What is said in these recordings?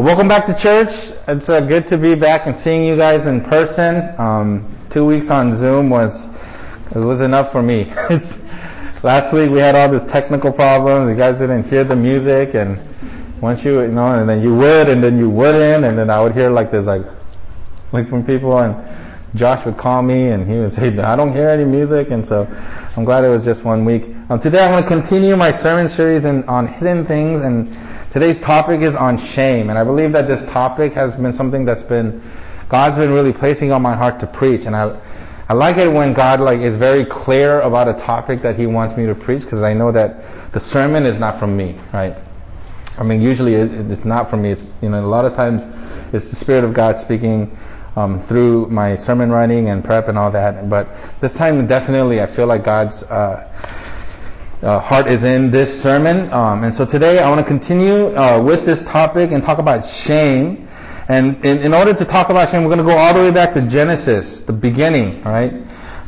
Uh, welcome back to church. It's uh, good to be back and seeing you guys in person. Um, two weeks on Zoom was it was enough for me. it's, last week we had all these technical problems. You guys didn't hear the music, and once you you know, and then you would, and then you wouldn't, and then I would hear like this like like from people, and Josh would call me, and he would say, "I don't hear any music," and so I'm glad it was just one week. Um, today I'm going to continue my sermon series in, on hidden things and Today's topic is on shame, and I believe that this topic has been something that's been God's been really placing on my heart to preach, and I I like it when God like is very clear about a topic that He wants me to preach because I know that the sermon is not from me, right? I mean, usually it's not from me. It's you know a lot of times it's the Spirit of God speaking um, through my sermon writing and prep and all that. But this time, definitely, I feel like God's uh, uh, heart is in this sermon. Um, and so today I want to continue uh, with this topic and talk about shame. And in, in, order to talk about shame, we're going to go all the way back to Genesis, the beginning, all right?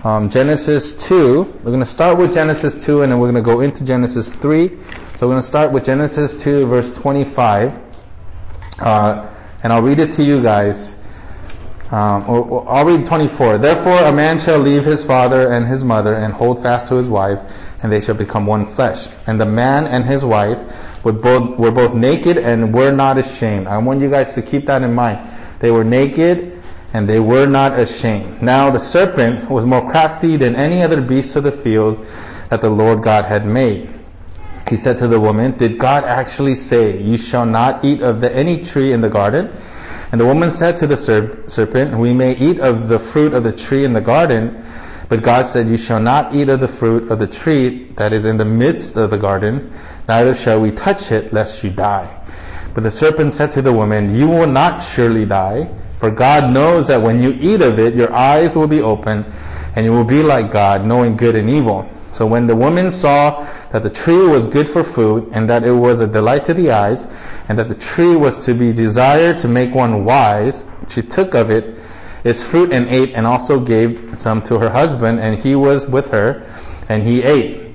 Um, Genesis 2. We're going to start with Genesis 2 and then we're going to go into Genesis 3. So we're going to start with Genesis 2, verse 25. Uh, and I'll read it to you guys. Um, I'll read 24. Therefore, a man shall leave his father and his mother and hold fast to his wife and they shall become one flesh. And the man and his wife were both, were both naked and were not ashamed. I want you guys to keep that in mind. They were naked and they were not ashamed. Now the serpent was more crafty than any other beast of the field that the Lord God had made. He said to the woman, Did God actually say, You shall not eat of the, any tree in the garden? And the woman said to the serpent, We may eat of the fruit of the tree in the garden, but God said, You shall not eat of the fruit of the tree that is in the midst of the garden, neither shall we touch it, lest you die. But the serpent said to the woman, You will not surely die, for God knows that when you eat of it, your eyes will be open, and you will be like God, knowing good and evil. So when the woman saw that the tree was good for food, and that it was a delight to the eyes, and that the tree was to be desired to make one wise, she took of it its fruit and ate, and also gave some to her husband, and he was with her, and he ate.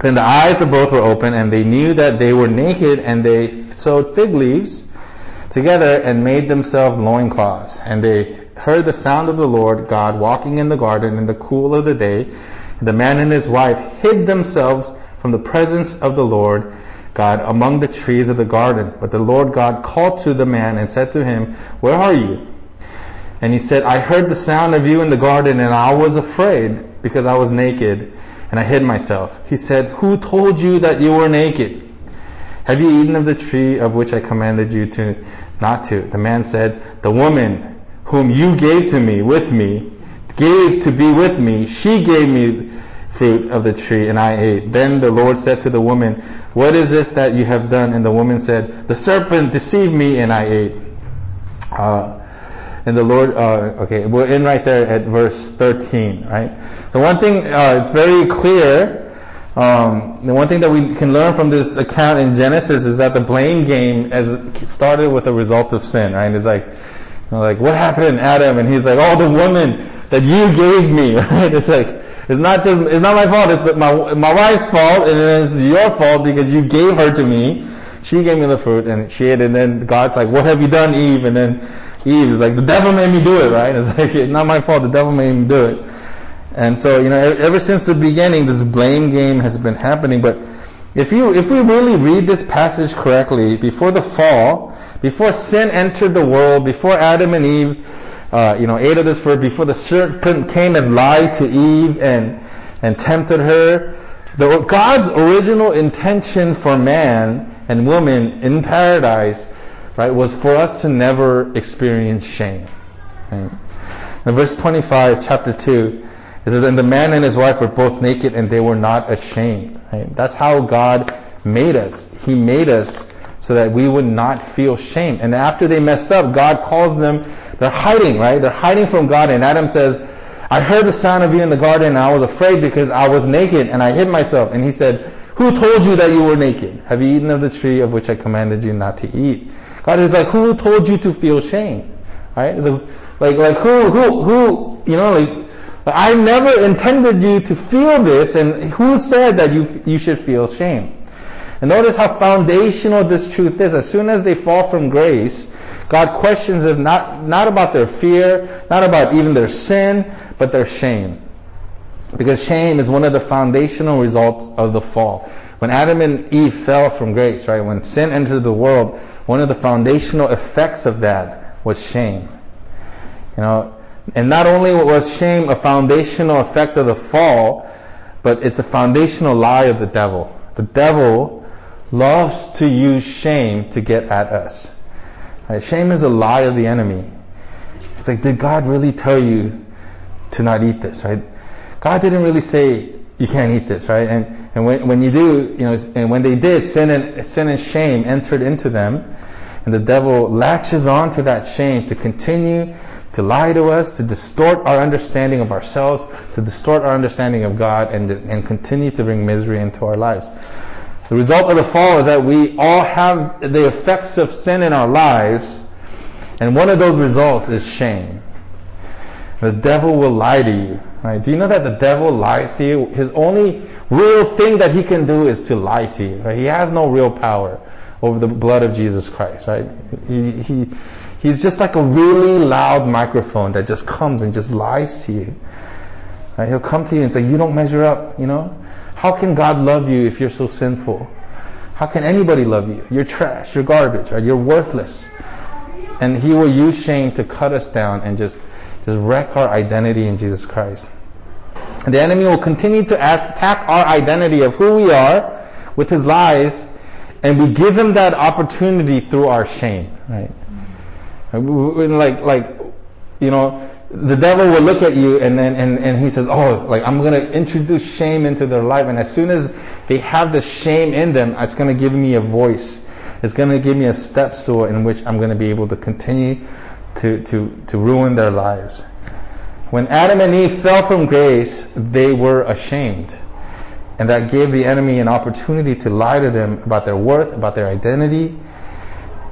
Then the eyes of both were open, and they knew that they were naked, and they sewed fig leaves together and made themselves loincloths. And they heard the sound of the Lord God walking in the garden in the cool of the day. And the man and his wife hid themselves from the presence of the Lord God among the trees of the garden. But the Lord God called to the man and said to him, Where are you? And he said, I heard the sound of you in the garden and I was afraid because I was naked and I hid myself. He said, Who told you that you were naked? Have you eaten of the tree of which I commanded you to not to? The man said, The woman whom you gave to me with me, gave to be with me, she gave me fruit of the tree and I ate. Then the Lord said to the woman, What is this that you have done? And the woman said, The serpent deceived me and I ate. Uh, and the Lord, uh, okay, we're in right there at verse 13, right? So one thing, uh, it's very clear, um, the one thing that we can learn from this account in Genesis is that the blame game has started with a result of sin, right? It's like, you know, like, what happened, in Adam? And he's like, oh, the woman that you gave me, right? It's like, it's not just, it's not my fault, it's my, my wife's fault, and it's your fault because you gave her to me. She gave me the fruit, and she ate, and then God's like, what have you done, Eve? And then Eve is like, the devil made me do it, right? It's like, it's not my fault, the devil made me do it. And so, you know, ever since the beginning, this blame game has been happening. But if you, if we really read this passage correctly, before the fall, before sin entered the world, before Adam and Eve, uh, you know, ate of this fruit, before the serpent came and lied to Eve and, and tempted her, the, God's original intention for man and woman in paradise right, was for us to never experience shame. Right? Verse 25, chapter 2, it says, And the man and his wife were both naked and they were not ashamed. Right? That's how God made us. He made us so that we would not feel shame. And after they mess up, God calls them, they're hiding, right? They're hiding from God. And Adam says, I heard the sound of you in the garden and I was afraid because I was naked and I hid myself. And he said, Who told you that you were naked? Have you eaten of the tree of which I commanded you not to eat? God is like, who told you to feel shame? Right? It's like, like who, who, who, you know, like, I never intended you to feel this, and who said that you, you should feel shame? And notice how foundational this truth is. As soon as they fall from grace, God questions them not, not about their fear, not about even their sin, but their shame. Because shame is one of the foundational results of the fall. When Adam and Eve fell from grace, right, when sin entered the world, one of the foundational effects of that was shame. You know, and not only was shame a foundational effect of the fall, but it's a foundational lie of the devil. The devil loves to use shame to get at us. Right? Shame is a lie of the enemy. It's like, did God really tell you to not eat this, right? God didn't really say you can't eat this, right? And and when when you do, you know, and when they did, sin and sin and shame entered into them, and the devil latches on to that shame to continue to lie to us, to distort our understanding of ourselves, to distort our understanding of God, and, and continue to bring misery into our lives. The result of the fall is that we all have the effects of sin in our lives, and one of those results is shame. The devil will lie to you. Right? Do you know that the devil lies to you? His only real thing that he can do is to lie to you. Right? He has no real power over the blood of Jesus Christ. Right? He, he, he's just like a really loud microphone that just comes and just lies to you. Right? He'll come to you and say, "You don't measure up." You know, how can God love you if you're so sinful? How can anybody love you? You're trash. You're garbage. Right? You're worthless. And he will use shame to cut us down and just just wreck our identity in Jesus Christ. The enemy will continue to attack our identity of who we are with his lies, and we give him that opportunity through our shame, right? Like, like, you know, the devil will look at you and then and, and he says, Oh, like I'm gonna introduce shame into their life and as soon as they have the shame in them, it's gonna give me a voice. It's gonna give me a step stool in which I'm gonna be able to continue to, to, to ruin their lives. When Adam and Eve fell from grace, they were ashamed. And that gave the enemy an opportunity to lie to them about their worth, about their identity.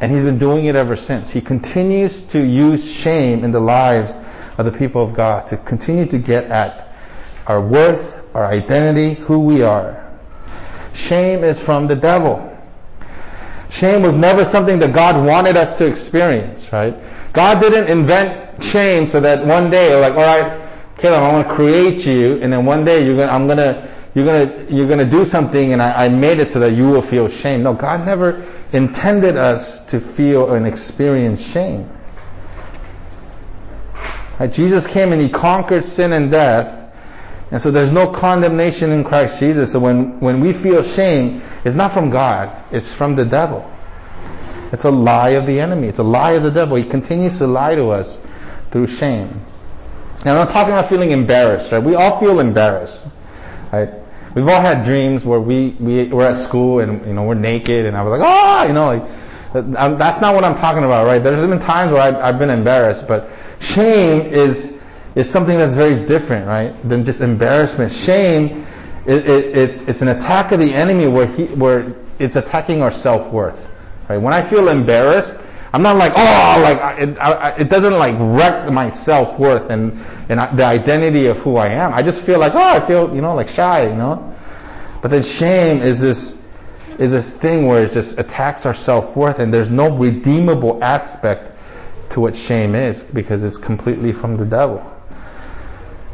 And he's been doing it ever since. He continues to use shame in the lives of the people of God to continue to get at our worth, our identity, who we are. Shame is from the devil. Shame was never something that God wanted us to experience, right? God didn't invent shame so that one day, you're like, all right, Caleb, I want to create you, and then one day you're gonna, I'm gonna, you're gonna, you're gonna do something, and I, I made it so that you will feel shame. No, God never intended us to feel and experience shame. Right? Jesus came and He conquered sin and death, and so there's no condemnation in Christ Jesus. So when, when we feel shame, it's not from God, it's from the devil. It's a lie of the enemy. It's a lie of the devil. He continues to lie to us through shame. Now, I'm not talking about feeling embarrassed, right? We all feel embarrassed, right? We've all had dreams where we, we we're at school and you know we're naked and I was like, ah, you know, like that's not what I'm talking about, right? There's been times where I've, I've been embarrassed, but shame is is something that's very different, right, than just embarrassment. Shame, it, it, it's it's an attack of the enemy where he where it's attacking our self worth. Right? When I feel embarrassed, I'm not like, oh, like it, I, it doesn't like wreck my self worth and and the identity of who I am. I just feel like, oh, I feel, you know, like shy, you know. But then shame is this is this thing where it just attacks our self worth, and there's no redeemable aspect to what shame is because it's completely from the devil.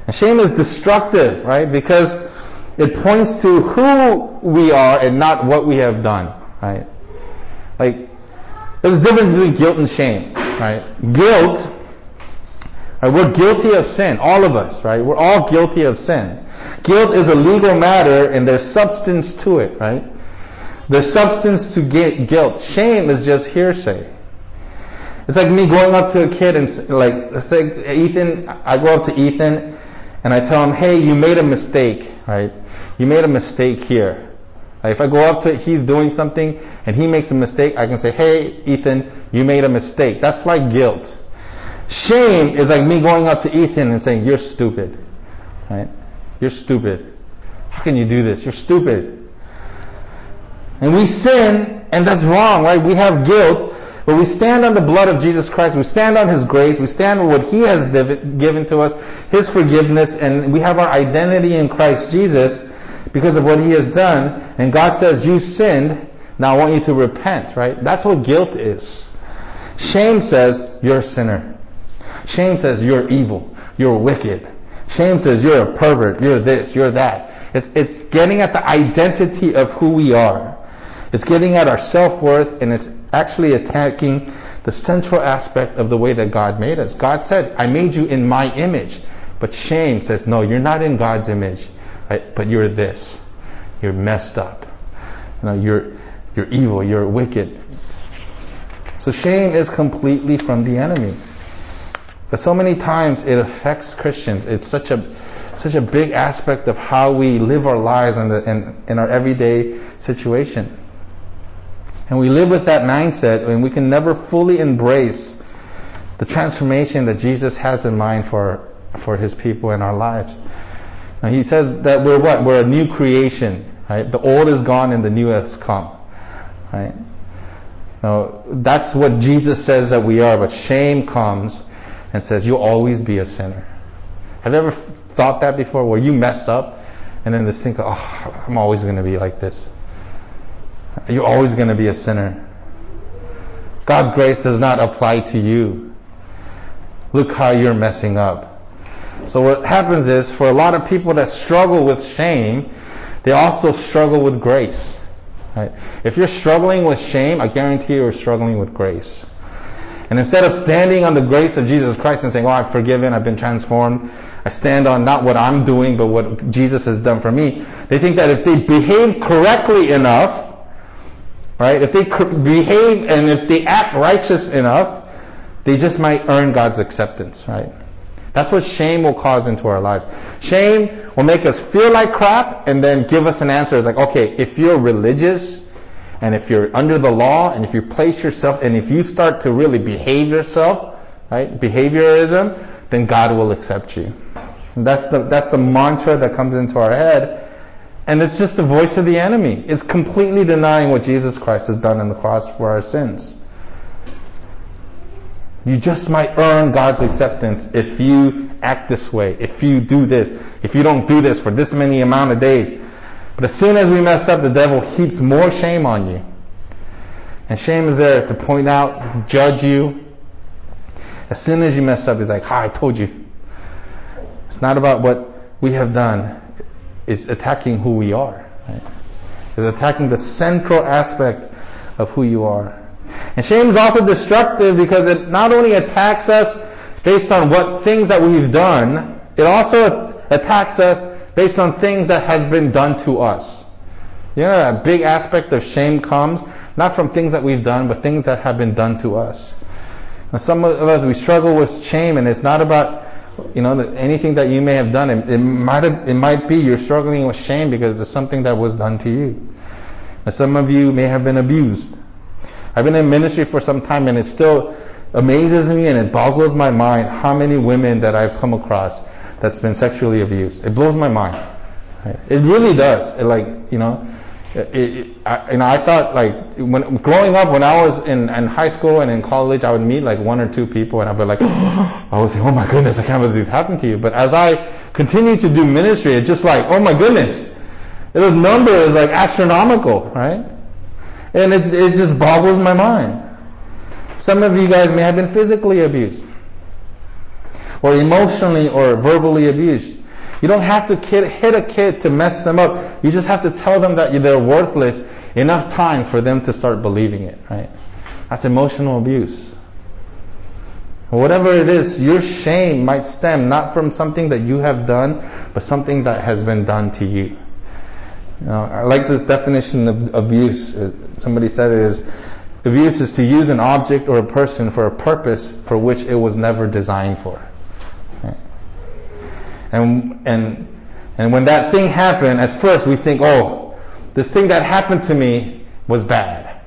And shame is destructive, right? Because it points to who we are and not what we have done, right? Like, there's a difference between guilt and shame, right? Guilt, right, we're guilty of sin, all of us, right? We're all guilty of sin. Guilt is a legal matter and there's substance to it, right? There's substance to guilt. Shame is just hearsay. It's like me going up to a kid and like, say Ethan, I go up to Ethan and I tell him, hey, you made a mistake, right? You made a mistake here. If I go up to it, he's doing something and he makes a mistake, I can say, hey, Ethan, you made a mistake. That's like guilt. Shame is like me going up to Ethan and saying, you're stupid. Right? You're stupid. How can you do this? You're stupid. And we sin, and that's wrong, right? We have guilt, but we stand on the blood of Jesus Christ. We stand on His grace. We stand on what He has given to us, His forgiveness, and we have our identity in Christ Jesus because of what he has done, and God says, You sinned, now I want you to repent, right? That's what guilt is. Shame says, You're a sinner. Shame says, You're evil. You're wicked. Shame says, You're a pervert. You're this. You're that. It's, it's getting at the identity of who we are. It's getting at our self worth, and it's actually attacking the central aspect of the way that God made us. God said, I made you in my image. But shame says, no, you're not in God's image, right? But you're this. You're messed up. You know, you're, you're evil. You're wicked. So shame is completely from the enemy. But so many times it affects Christians. It's such a such a big aspect of how we live our lives in, in, in our everyday situation. And we live with that mindset and we can never fully embrace the transformation that Jesus has in mind for, for his people in our lives. Now he says that we're what? We're a new creation, right? The old is gone and the new has come, right? Now, that's what Jesus says that we are, but shame comes and says you'll always be a sinner. Have you ever thought that before where you mess up and then this think, oh, I'm always going to be like this? You're always going to be a sinner. God's grace does not apply to you. Look how you're messing up. So what happens is, for a lot of people that struggle with shame, they also struggle with grace. Right? If you're struggling with shame, I guarantee you're struggling with grace. And instead of standing on the grace of Jesus Christ and saying, "Oh, I'm forgiven, I've been transformed," I stand on not what I'm doing, but what Jesus has done for me. They think that if they behave correctly enough, Right? If they behave and if they act righteous enough, they just might earn God's acceptance, right? That's what shame will cause into our lives. Shame will make us feel like crap and then give us an answer. It's like, okay, if you're religious and if you're under the law and if you place yourself and if you start to really behave yourself, right? Behaviorism, then God will accept you. And that's the, that's the mantra that comes into our head and it's just the voice of the enemy. It's completely denying what Jesus Christ has done on the cross for our sins. You just might earn God's acceptance if you act this way, if you do this, if you don't do this for this many amount of days. But as soon as we mess up, the devil heaps more shame on you. And shame is there to point out, judge you. As soon as you mess up, he's like, "Ha, I told you." It's not about what we have done It's attacking who we are. Right? It's attacking the central aspect of who you are. And shame is also destructive because it not only attacks us based on what things that we've done, it also attacks us based on things that has been done to us. You know, a big aspect of shame comes not from things that we've done, but things that have been done to us. Now, some of us, we struggle with shame, and it's not about you know, anything that you may have done, it, it might it might be you're struggling with shame because it's something that was done to you. Now, some of you may have been abused. I've been in ministry for some time, and it still amazes me and it boggles my mind how many women that I've come across that's been sexually abused. It blows my mind. It really does. It like you know, it, it, I, you know, I thought like when growing up, when I was in, in high school and in college, I would meet like one or two people, and I'd be like, I would say, oh my goodness, I can't believe this happened to you. But as I continue to do ministry, it's just like, oh my goodness, the number is like astronomical, right? And it it just boggles my mind. Some of you guys may have been physically abused, or emotionally or verbally abused. You don't have to kid, hit a kid to mess them up. You just have to tell them that they're worthless enough times for them to start believing it, right? That's emotional abuse. Whatever it is, your shame might stem not from something that you have done, but something that has been done to you. Know, I like this definition of abuse. Uh, somebody said it is abuse is to use an object or a person for a purpose for which it was never designed for. And, and, and when that thing happened, at first we think, oh, this thing that happened to me was bad.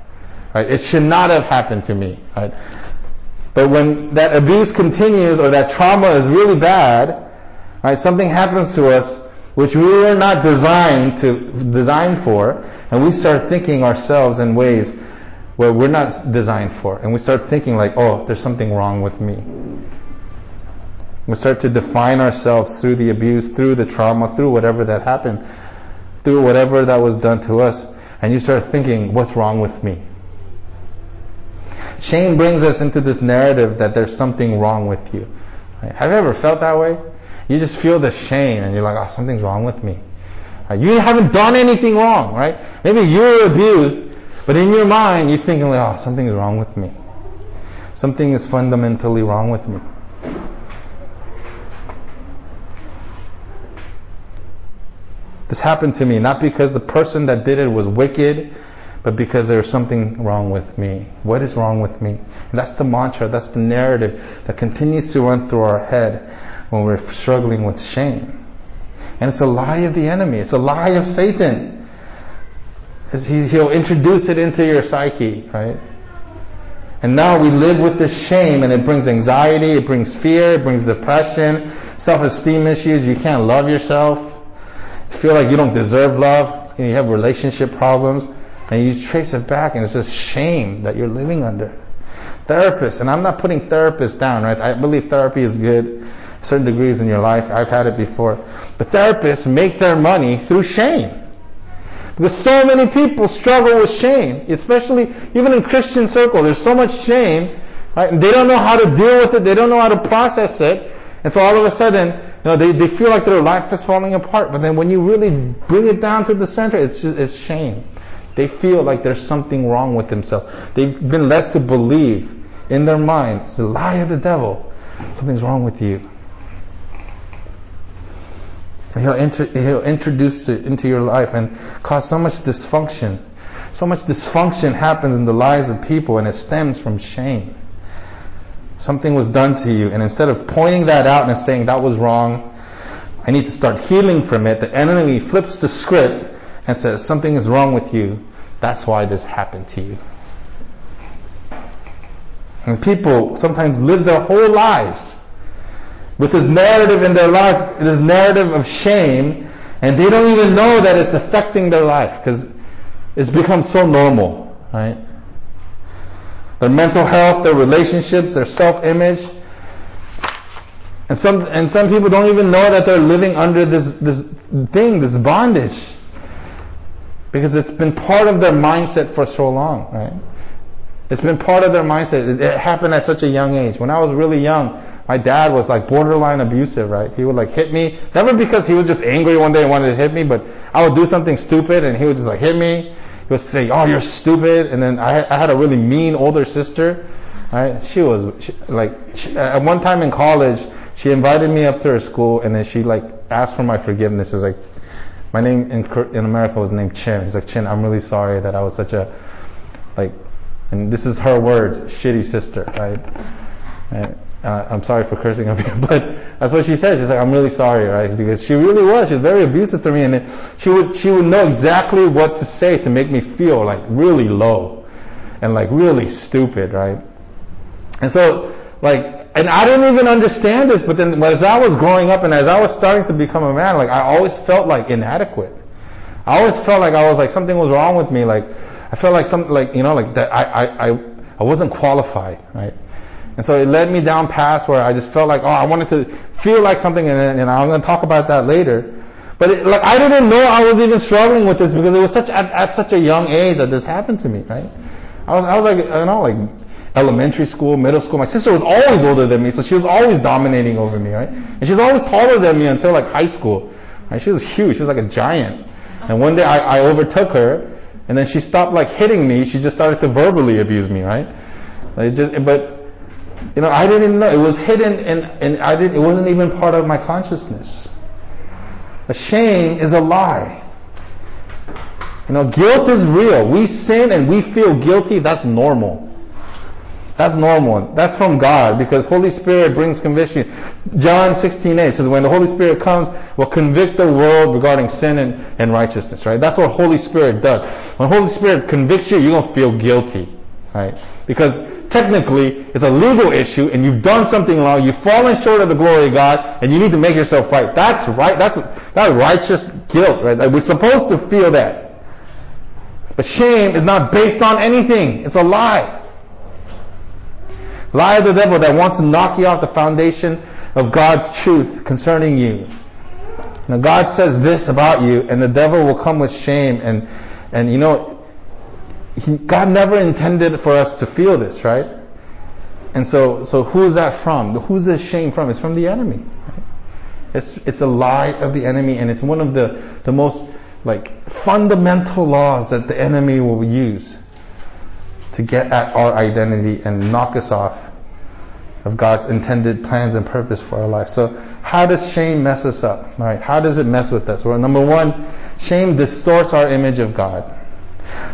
Right? It should not have happened to me. Right? But when that abuse continues or that trauma is really bad, right, something happens to us which we were not designed to designed for, and we start thinking ourselves in ways where we're not designed for, and we start thinking like, oh, there's something wrong with me. We start to define ourselves through the abuse, through the trauma, through whatever that happened. through whatever that was done to us, and you start thinking, what's wrong with me? Shame brings us into this narrative that there's something wrong with you. Have you ever felt that way? You just feel the shame and you're like, oh, something's wrong with me. Right? You haven't done anything wrong, right? Maybe you were abused, but in your mind, you're thinking like, ah, oh, something's wrong with me. Something is fundamentally wrong with me. This happened to me not because the person that did it was wicked, but because there's something wrong with me. What is wrong with me? And that's the mantra, that's the narrative that continues to run through our head when we're struggling with shame. And it's a lie of the enemy. It's a lie of Satan. He'll introduce it into your psyche, right? And now we live with this shame and it brings anxiety, it brings fear, it brings depression, self-esteem issues. You can't love yourself feel like you don't deserve love, you have relationship problems, and you trace it back, and it's just shame that you're living under. Therapists, and I'm not putting therapists down, right? I believe therapy is good, certain degrees in your life. I've had it before. But therapists make their money through shame. Because so many people struggle with shame, especially even in Christian circles. There's so much shame, right? And they don't know how to deal with it. They don't know how to process it. And so all of a sudden, you know, they, they feel like their life is falling apart, but then when you really bring it down to the center, it's just, it's shame. They feel like there's something wrong with themselves. They've been led to believe in their mind, it's the lie of the devil. Something's wrong with you. And he'll, inter, he'll introduce it into your life and cause so much dysfunction. So much dysfunction happens in the lives of people and it stems from shame something was done to you, and instead of pointing that out and saying that was wrong, I need to start healing from it, the enemy flips the script and says something is wrong with you. That's why this happened to you. And people sometimes live their whole lives with this narrative in their lives, this narrative of shame, and they don't even know that it's affecting their life because it's become so normal, right? their mental health, their relationships, their self-image. And some, and some people don't even know that they're living under this, this thing, this bondage. Because it's been part of their mindset for so long, right? It's been part of their mindset. It, it happened at such a young age. When I was really young, my dad was like borderline abusive, right? He would like hit me, never because he was just angry one day and wanted to hit me, but I would do something stupid and he would just like hit me He would say, "Oh, you're stupid," and then I, I had a really mean older sister. Right? She was she, like she, at one time in college, she invited me up to her school, and then she like asked for my forgiveness. It was like my name in in America was named Chin. She's like, "Chin, I'm really sorry that I was such a like," and this is her words, "shitty sister." Right? right? Uh, I'm sorry for cursing up here, but that's what she said. She's like, I'm really sorry, right? Because she really was. She was very abusive to me, and she would she would know exactly what to say to make me feel like really low, and like really stupid, right? And so, like, and I didn't even understand this, but then as I was growing up and as I was starting to become a man, like I always felt like inadequate. I always felt like I was like something was wrong with me. Like I felt like something like you know like that I I I, I wasn't qualified, right? And so it led me down paths where I just felt like, oh, I wanted to feel like something, and, and I'm going to talk about that later. But it, like I didn't know I was even struggling with this because it was such at, at such a young age that this happened to me, right? I was I was like you know like elementary school, middle school. My sister was always older than me, so she was always dominating over me, right? And she was always taller than me until like high school. Right? She was huge. She was like a giant. And one day I, I overtook her, and then she stopped like hitting me. She just started to verbally abuse me, right? Like just, but you know, I didn't know. It was hidden and, and I didn't, it wasn't even part of my consciousness. A shame is a lie. You know, guilt is real. We sin and we feel guilty. That's normal. That's normal. That's from God because Holy Spirit brings conviction. John 16:8 says, when the Holy Spirit comes, will convict the world regarding sin and, and righteousness, right? That's what Holy Spirit does. When Holy Spirit convicts you, you're to feel guilty, right? Because technically it's a legal issue and you've done something wrong, you've fallen short of the glory of God, and you need to make yourself right. That's right. That's that's righteous guilt, right? We're supposed to feel that. But shame is not based on anything. It's a lie. Lie of the devil that wants to knock you off the foundation of God's truth concerning you. Now God says this about you, and the devil will come with shame, and and you know, he, God never intended for us to feel this, right? And so, so who is that from? Who's this shame from? It's from the enemy. It's it's a lie of the enemy, and it's one of the the most like fundamental laws that the enemy will use to get at our identity and knock us off of God's intended plans and purpose for our life. So how does shame mess us up? Right? How does it mess with us? Well, number one, shame distorts our image of God.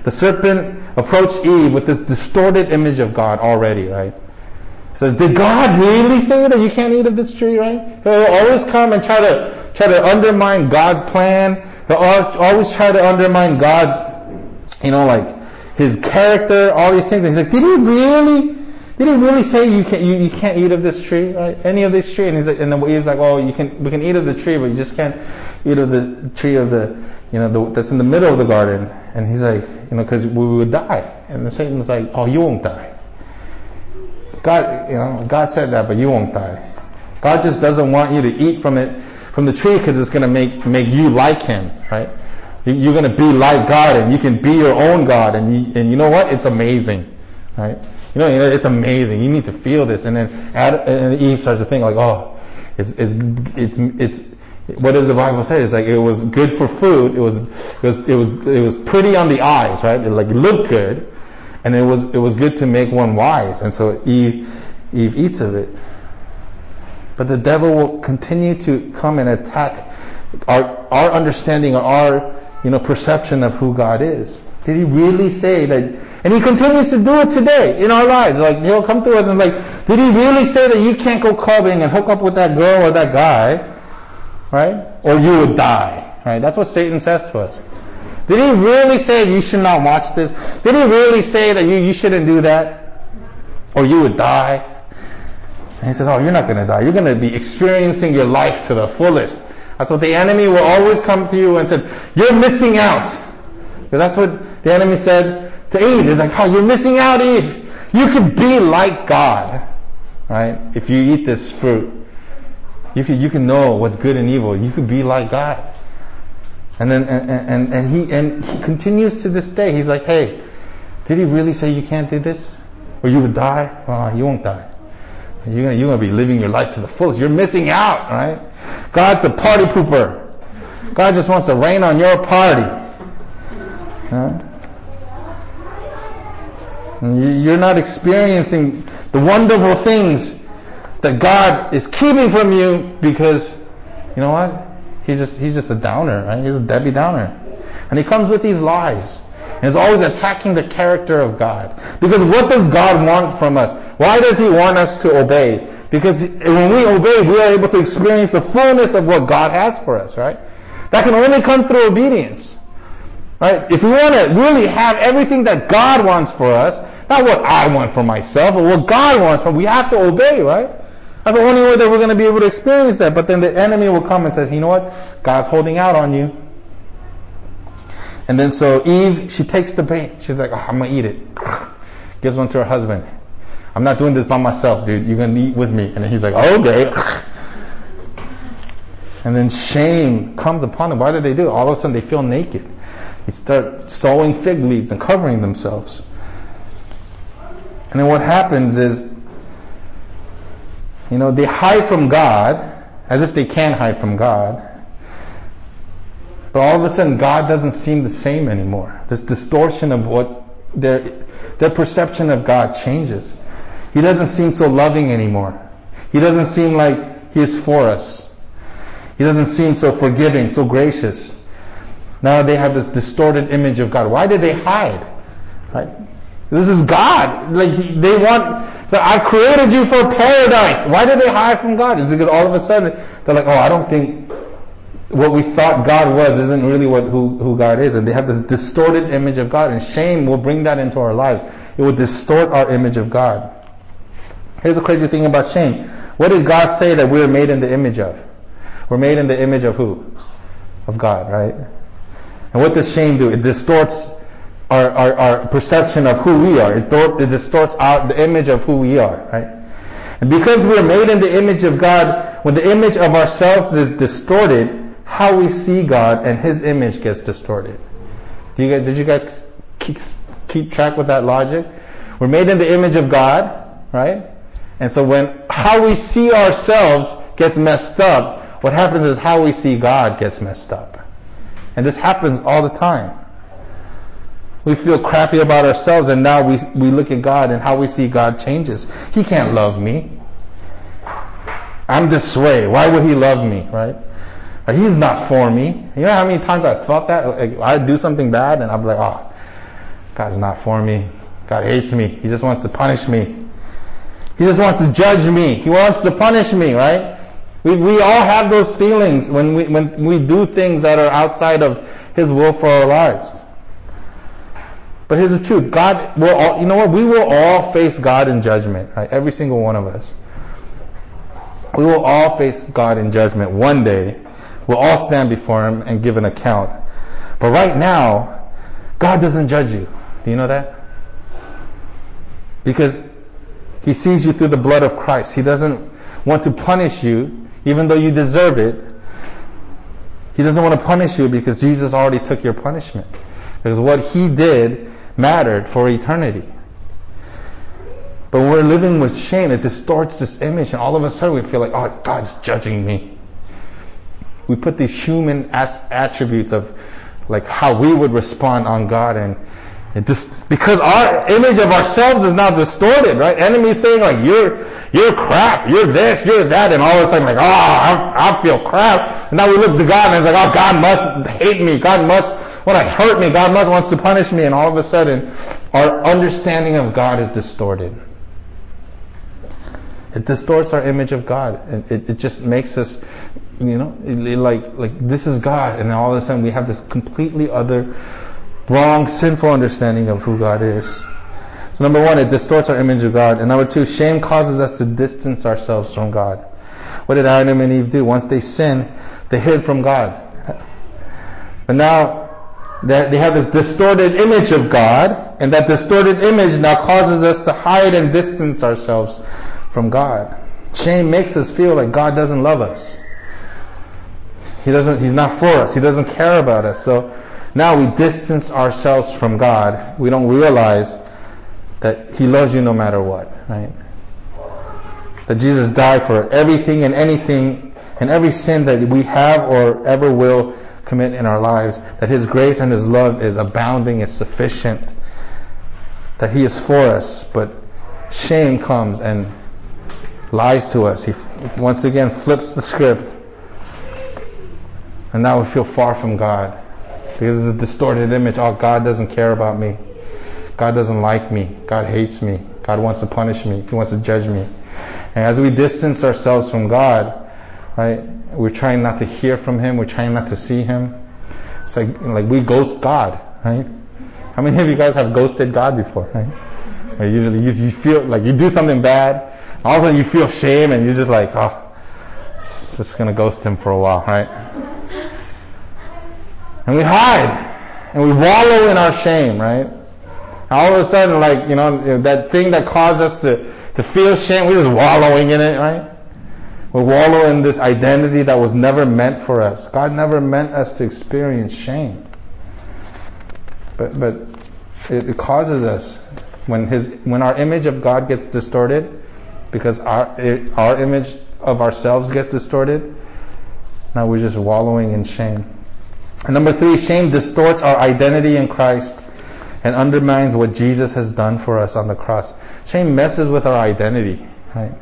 The serpent approached Eve with this distorted image of God already, right? So did God really say that you can't eat of this tree, right? He'll always come and try to try to undermine God's plan. He'll always, try to undermine God's, you know, like his character, all these things. And he's like, did he really? Did he really say you can't you, you can't eat of this tree, right? Any of this tree? And he's like, and then he's like, oh, you can we can eat of the tree, but you just can't eat of the tree of the you know the, that's in the middle of the garden. And he's like, you know, because we would die. And the Satan's like, oh, you won't die. God, you know, God said that, but you won't die. God just doesn't want you to eat from it from the tree because it's going to make make you like Him, right? You're going to be like God, and you can be your own God, and you, and you know what? It's amazing, right? You know, it's amazing. You need to feel this. And then Adam, and Eve starts to think like, oh, it's, it's, it's, it's, what does the Bible say? It's like it was good for food. It was, it was, it was, it was pretty on the eyes, right? It like looked good, and it was, it was good to make one wise. And so Eve, Eve eats of it. But the devil will continue to come and attack our, our understanding or our, you know, perception of who God is. Did he really say that and he continues to do it today in our lives. Like he'll come to us and like, did he really say that you can't go clubbing and hook up with that girl or that guy, right? Or you would die, right? That's what Satan says to us. Did he really say you should not watch this? Did he really say that you, you shouldn't do that? Or you would die? And he says, oh, you're not going to die. You're going to be experiencing your life to the fullest. That's what the enemy will always come to you and say, you're missing out. Because that's what the enemy said to Eve. It's like, oh, you're missing out, Eve. You could be like God, right? If you eat this fruit, you can you can know what's good and evil. You could be like God. And then and, and, and he and he continues to this day. He's like, hey, did he really say you can't do this, or you would die? Oh, you won't die. You're gonna you're gonna be living your life to the fullest. You're missing out, right? God's a party pooper. God just wants to rain on your party. Huh? You're not experiencing the wonderful things that God is keeping from you because, you know what? He's just, he's just a downer, right? He's a Debbie Downer. And he comes with these lies. And is always attacking the character of God. Because what does God want from us? Why does he want us to obey? Because when we obey, we are able to experience the fullness of what God has for us, right? That can only come through obedience. Right? If we want to really have everything that God wants for us, not what I want for myself, but what God wants for us, we have to obey, right? That's the only way that we're going to be able to experience that. But then the enemy will come and say, you know what? God's holding out on you. And then so Eve, she takes the bait. She's like, oh, I'm going to eat it. Gives one to her husband. I'm not doing this by myself, dude. You're going to eat with me. And he's like, okay. And then shame comes upon them. Why do they do it? All of a sudden they feel naked. They start sewing fig leaves and covering themselves. And then what happens is, you know, they hide from God as if they can't hide from God. But all of a sudden, God doesn't seem the same anymore. This distortion of what their, their perception of God changes. He doesn't seem so loving anymore. He doesn't seem like He is for us. He doesn't seem so forgiving, so gracious. Now they have this distorted image of God. Why did they hide? Right? This is God. Like they want. So I created you for paradise. Why did they hide from God? It's because all of a sudden they're like, oh, I don't think what we thought God was isn't really what who, who God is, and they have this distorted image of God. And shame will bring that into our lives. It will distort our image of God. Here's the crazy thing about shame. What did God say that we are made in the image of? We're made in the image of who? Of God, right? And what does shame do? It distorts our, our, our perception of who we are. It, it distorts our, the image of who we are, right? And because we're made in the image of God, when the image of ourselves is distorted, how we see God and His image gets distorted. Do you guys, did you guys keep, keep track with that logic? We're made in the image of God, right? And so when how we see ourselves gets messed up, what happens is how we see God gets messed up. And this happens all the time. We feel crappy about ourselves and now we, we look at God and how we see God changes. He can't love me. I'm this way. Why would he love me, right? He's not for me. You know how many times I thought that? Like, I'd do something bad and I'd be like, oh, God's not for me. God hates me. He just wants to punish me. He just wants to judge me. He wants to punish me, right? We, we all have those feelings when we, when we do things that are outside of His will for our lives. But here's the truth. God will all, you know what? We will all face God in judgment, right? Every single one of us. We will all face God in judgment one day. We'll all stand before Him and give an account. But right now, God doesn't judge you. Do you know that? Because He sees you through the blood of Christ. He doesn't want to punish you, even though you deserve it. He doesn't want to punish you because Jesus already took your punishment. Because what He did mattered for eternity. But when we're living with shame, it distorts this image, and all of a sudden we feel like, oh, God's judging me. We put these human attributes of like how we would respond on God, and it this, because our image of ourselves is now distorted, right? Enemies saying like, you're, you're crap, you're this, you're that, and all of a sudden like, oh, I, I feel crap. And now we look to God and it's like, oh, God must hate me. God must want to hurt me. God must wants to punish me. And all of a sudden, our understanding of God is distorted. It distorts our image of God. It, it, it just makes us, you know, it, like like this is God, and then all of a sudden we have this completely other, wrong, sinful understanding of who God is. So number one, it distorts our image of God, and number two, shame causes us to distance ourselves from God. What did Adam and Eve do? Once they sinned, they hid from God. But now that they have this distorted image of God, and that distorted image now causes us to hide and distance ourselves from God. Shame makes us feel like God doesn't love us. He doesn't, He's not for us. He doesn't care about us. So now we distance ourselves from God. We don't realize that He loves you no matter what, right? That Jesus died for everything and anything and every sin that we have or ever will commit in our lives. That His grace and His love is abounding, is sufficient. That He is for us, but shame comes and lies to us. He once again flips the script. And now we feel far from God. Because it's a distorted image. Oh, God doesn't care about me. God doesn't like me. God hates me. God wants to punish me. He wants to judge me. And as we distance ourselves from God, right, we're trying not to hear from Him. We're trying not to see Him. It's like, like we ghost God, right? How many of you guys have ghosted God before, right? Or you, you feel like you do something bad also, you feel shame and you're just like, oh, just gonna ghost him for a while, right? And we hide and we wallow in our shame, right? all of a sudden, like you know, that thing that caused us to to feel shame, we're just wallowing in it, right? We wallow in this identity that was never meant for us. God never meant us to experience shame. But but it, it causes us when his when our image of God gets distorted because our, it, our image of ourselves get distorted. Now we're just wallowing in shame. And number three, shame distorts our identity in Christ and undermines what Jesus has done for us on the cross. Shame messes with our identity, right?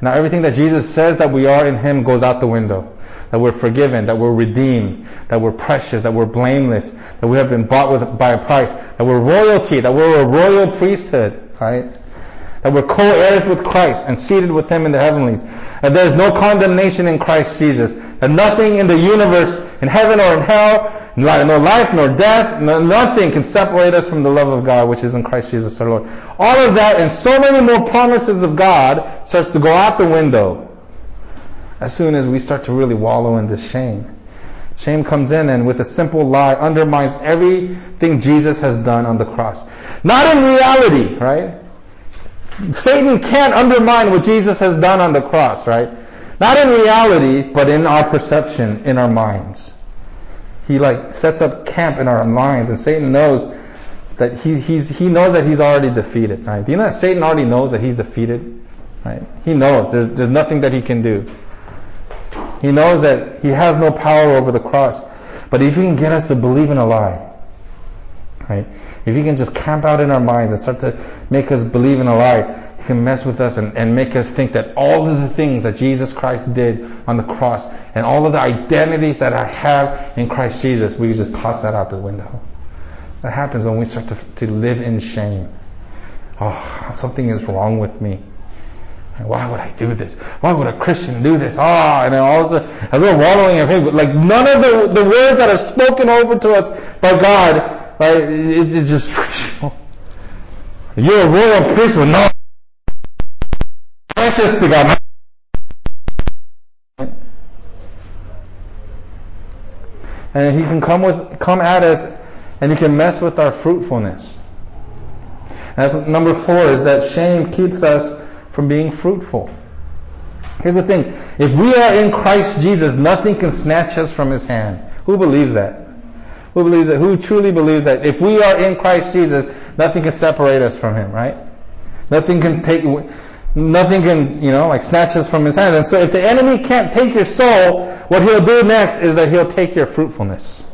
Now everything that Jesus says that we are in Him goes out the window. That we're forgiven, that we're redeemed, that we're precious, that we're blameless, that we have been bought with, by a price, that we're royalty, that we're a royal priesthood, right? that we're co-heirs with Christ and seated with Him in the heavenlies, that there is no condemnation in Christ Jesus, that nothing in the universe, in heaven or in hell, no life nor death, no, nothing can separate us from the love of God which is in Christ Jesus our Lord. All of that and so many more promises of God starts to go out the window as soon as we start to really wallow in this shame. Shame comes in and with a simple lie undermines everything Jesus has done on the cross. Not in reality, right? Satan can't undermine what Jesus has done on the cross, right? Not in reality, but in our perception, in our minds. He like sets up camp in our minds, and Satan knows that he, he's, he knows that he's already defeated. Right? Do you know that Satan already knows that he's defeated? Right? He knows there's, there's nothing that he can do. He knows that he has no power over the cross. But if he can get us to believe in a lie, right? If he can just camp out in our minds and start to make us believe in a lie, can mess with us and, and make us think that all of the things that Jesus Christ did on the cross and all of the identities that I have in Christ Jesus, we just toss that out the window. That happens when we start to, to live in shame. Oh, something is wrong with me. Why would I do this? Why would a Christian do this? Ah, oh, and then all of a sudden, as we're wallowing in pain, like none of the, the words that are spoken over to us by God, like it, it just, you're a royal priesthood, no, God. And He can come with, come at us, and He can mess with our fruitfulness. And that's number four is that shame keeps us from being fruitful. Here's the thing. If we are in Christ Jesus, nothing can snatch us from his hand. Who believes that? Who believes that? Who truly believes that? If we are in Christ Jesus, nothing can separate us from him, right? Nothing can take, nothing can, you know, like snatch us from his hand. And so if the enemy can't take your soul, what he'll do next is that he'll take your fruitfulness.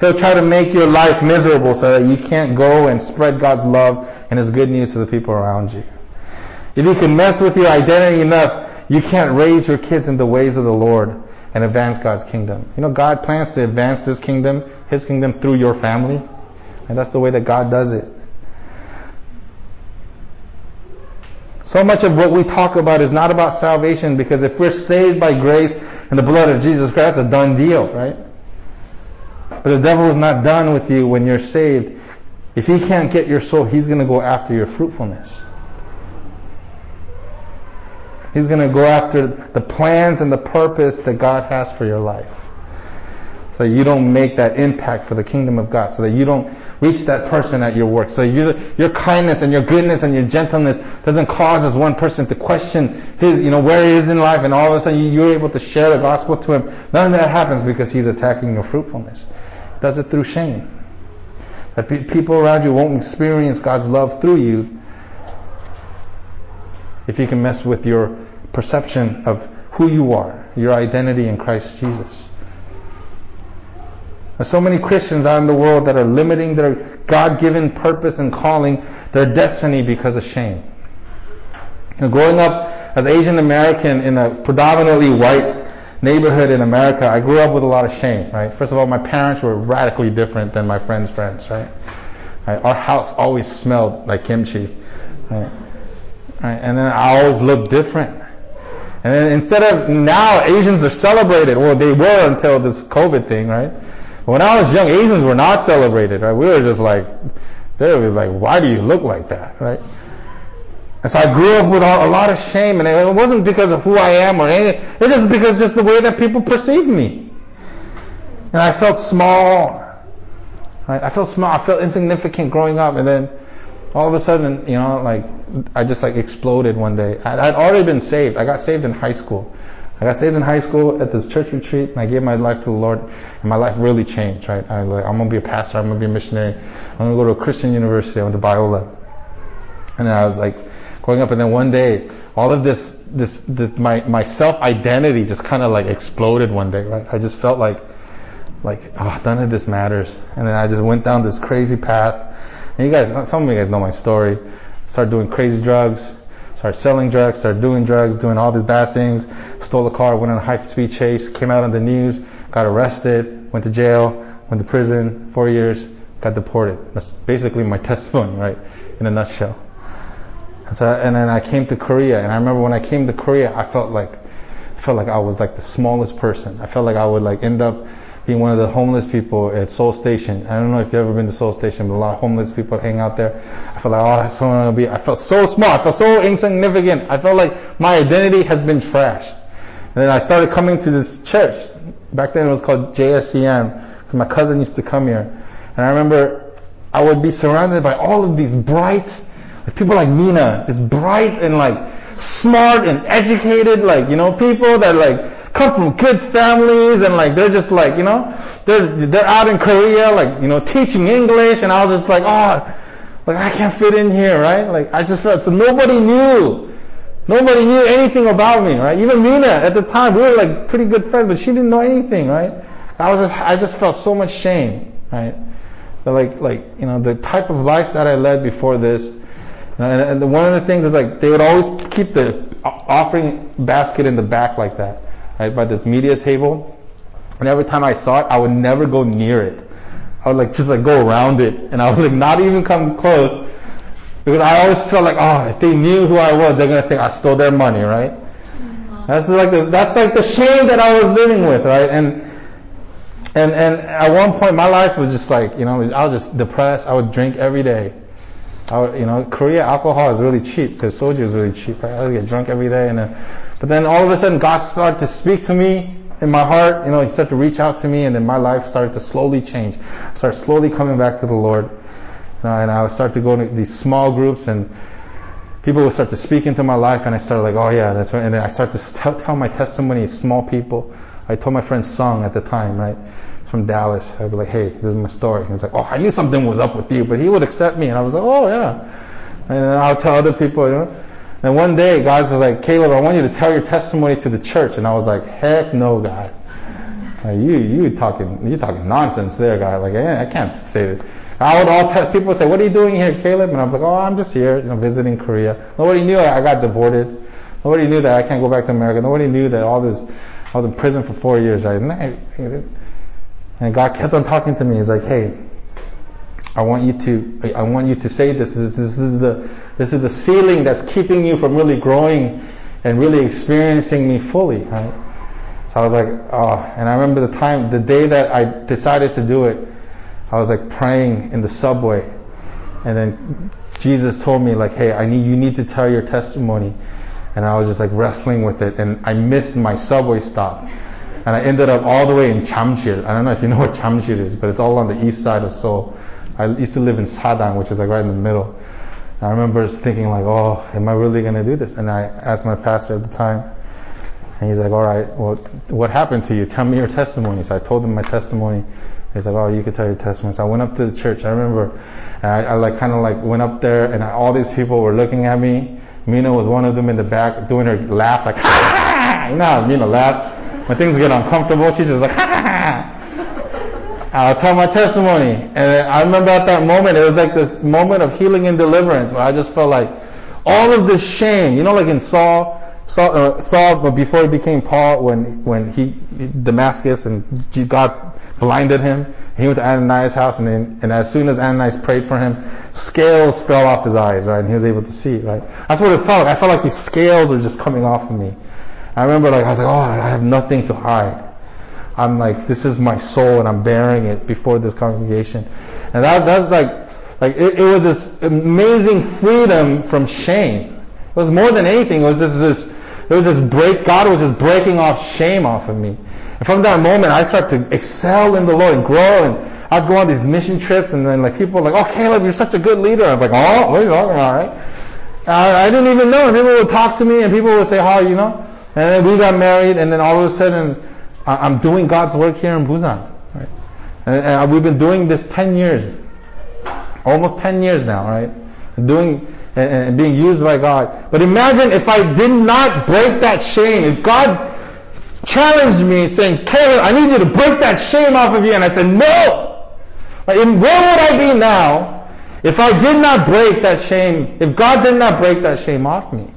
He'll try to make your life miserable so that you can't go and spread God's love and His good news to the people around you. If you can mess with your identity enough, you can't raise your kids in the ways of the Lord and advance God's kingdom. You know, God plans to advance this kingdom, His kingdom, through your family. And that's the way that God does it. So much of what we talk about is not about salvation because if we're saved by grace and the blood of Jesus Christ, that's a done deal, right? But the devil is not done with you when you're saved. If he can't get your soul, he's going to go after your fruitfulness. He's going to go after the plans and the purpose that God has for your life. So you don't make that impact for the kingdom of God. So that you don't reach that person at your work. So your, your kindness and your goodness and your gentleness doesn't cause as one person to question his, you know, where he is in life and all of a sudden you're able to share the gospel to him. None of that happens because he's attacking your fruitfulness does it through shame. That pe- people around you won't experience God's love through you if you can mess with your perception of who you are, your identity in Christ Jesus. There's so many Christians out in the world that are limiting their God-given purpose and calling, their destiny because of shame. You know, growing up as Asian American in a predominantly white neighborhood in America, I grew up with a lot of shame, right? First of all, my parents were radically different than my friends' friends, right? right? Our house always smelled like kimchi, right? right? And then I always looked different. And then instead of now Asians are celebrated, well they were until this COVID thing, right? When I was young, Asians were not celebrated, right? We were just like, they were like, why do you look like that, right? And so I grew up with a lot of shame, and it wasn't because of who I am or anything. It's just because just the way that people perceived me. And I felt small. Right? I felt small. I felt insignificant growing up, and then all of a sudden, you know, like I just like exploded one day. I'd already been saved. I got saved in high school. I got saved in high school at this church retreat, and I gave my life to the Lord, and my life really changed. Right? I was like, I'm gonna be a pastor. I'm gonna be a missionary. I'm gonna go to a Christian university. I went to Biola, and then I was like growing up, and then one day, all of this, this, this my, my self-identity just kind of like exploded one day, right? I just felt like, like, oh, none of this matters. And then I just went down this crazy path. And you guys, some of you guys know my story. Started doing crazy drugs, started selling drugs, started doing drugs, doing all these bad things, stole a car, went on a high speed chase, came out on the news, got arrested, went to jail, went to prison, four years, got deported. That's basically my testimony, right? In a nutshell. And so, and then I came to Korea, and I remember when I came to Korea, I felt like, I felt like I was like the smallest person. I felt like I would like end up being one of the homeless people at Seoul Station. I don't know if you've ever been to Seoul Station, but a lot of homeless people hang out there. I felt like, oh, that's what I'm gonna be. I felt so small. I felt so insignificant. I felt like my identity has been trashed. And then I started coming to this church. Back then it was called JSCM, because my cousin used to come here. And I remember I would be surrounded by all of these bright, people like Mina, just bright and like smart and educated, like, you know, people that like come from good families and like they're just like, you know, they're, they're out in Korea, like, you know, teaching English and I was just like, oh, like I can't fit in here, right? Like I just felt, so nobody knew. Nobody knew anything about me, right? Even Mina at the time, we were like pretty good friends, but she didn't know anything, right? I was just, I just felt so much shame, right? But like, like, you know, the type of life that I led before this, and, and one of the things is like, they would always keep the uh, offering basket in the back like that, right? By this media table. And every time I saw it, I would never go near it. I would like just like go around it and I would like not even come close because I always felt like, oh, if they knew who I was, they're gonna think I stole their money, right? Mm-hmm. That's like the, that's like the shame that I was living with, right? And and and at one point, my life was just like, you know, I was just depressed. I would drink every day. I would, you know, Korea alcohol is really cheap because soju is really cheap. Right? I would get drunk every day, and then, but then all of a sudden, God started to speak to me in my heart. You know, He started to reach out to me, and then my life started to slowly change. I started slowly coming back to the Lord. And I would start to go to these small groups and people would start to speak into my life and I started like, oh yeah, that's right. And then I started to tell, tell my testimony to small people. I told my friend Sung at the time, right? From Dallas. I'd be like, hey, this is my story. He's like, oh, I knew something was up with you, but he would accept me. And I was like, oh yeah. And then I'll tell other people, you know. And one day, God was like, Caleb, I want you to tell your testimony to the church. And I was like, heck no, God. Like, you, you talking, you talking nonsense there, God. Like, I can't say that. I would all tell, people would say, what are you doing here, Caleb? And I'm like, oh, I'm just here, you know, visiting Korea. Nobody knew I got deported. Nobody knew that I can't go back to America. Nobody knew that all this, I was in prison for four years, right? And God kept on talking to me. He's like, hey, I want you to, I want you to say this. This, this is the, this is the ceiling that's keeping you from really growing and really experiencing me fully, right? So I was like, oh, and I remember the time, the day that I decided to do it, I was like praying in the subway, and then Jesus told me like, "Hey, I need you need to tell your testimony," and I was just like wrestling with it, and I missed my subway stop, and I ended up all the way in Jamsil. I don't know if you know what Jamsil is, but it's all on the east side of Seoul. I used to live in Sadang, which is like right in the middle. I remember thinking like, "Oh, am I really gonna do this?" And I asked my pastor at the time, and he's like, "All right, well, what happened to you? Tell me your testimony." So I told him my testimony. He's like, oh, you could tell your testimony. So I went up to the church. I remember, and I, I like kind of like went up there, and I, all these people were looking at me. Mina was one of them in the back doing her laugh, like, ha ha ha. You know how Mina laughs when things get uncomfortable. She's just like, ha ha ha. I'll tell my testimony, and I remember at that moment, it was like this moment of healing and deliverance, where I just felt like all of this shame. You know, like in Saul. Saul, uh, Saul, but before he became Paul, when when he Damascus and God blinded him. He went to Ananias' house, and, then, and as soon as Ananias prayed for him, scales fell off his eyes, right? And he was able to see, right? That's what it felt like. I felt like these scales were just coming off of me. I remember, like, I was like, oh, I have nothing to hide. I'm like, this is my soul, and I'm bearing it before this congregation. And that, that's like, like it, it was this amazing freedom from shame. It was more than anything. It was just this, it was this break. God was just breaking off shame off of me. And from that moment, I start to excel in the Lord and grow. And I'd go on these mission trips, and then like people were like, "Oh, Caleb, you're such a good leader." I'm like, "Oh, what are you talking about, right?" I, I didn't even know. And people would talk to me, and people would say, "Hi," you know. And then we got married, and then all of a sudden, I'm doing God's work here in Busan. Right? And, and we've been doing this 10 years, almost 10 years now, right? Doing and, and being used by God. But imagine if I did not break that shame. If God challenged me saying, Caleb, I need you to break that shame off of you. And I said, no. Like, where would I be now if I did not break that shame, if God did not break that shame off me?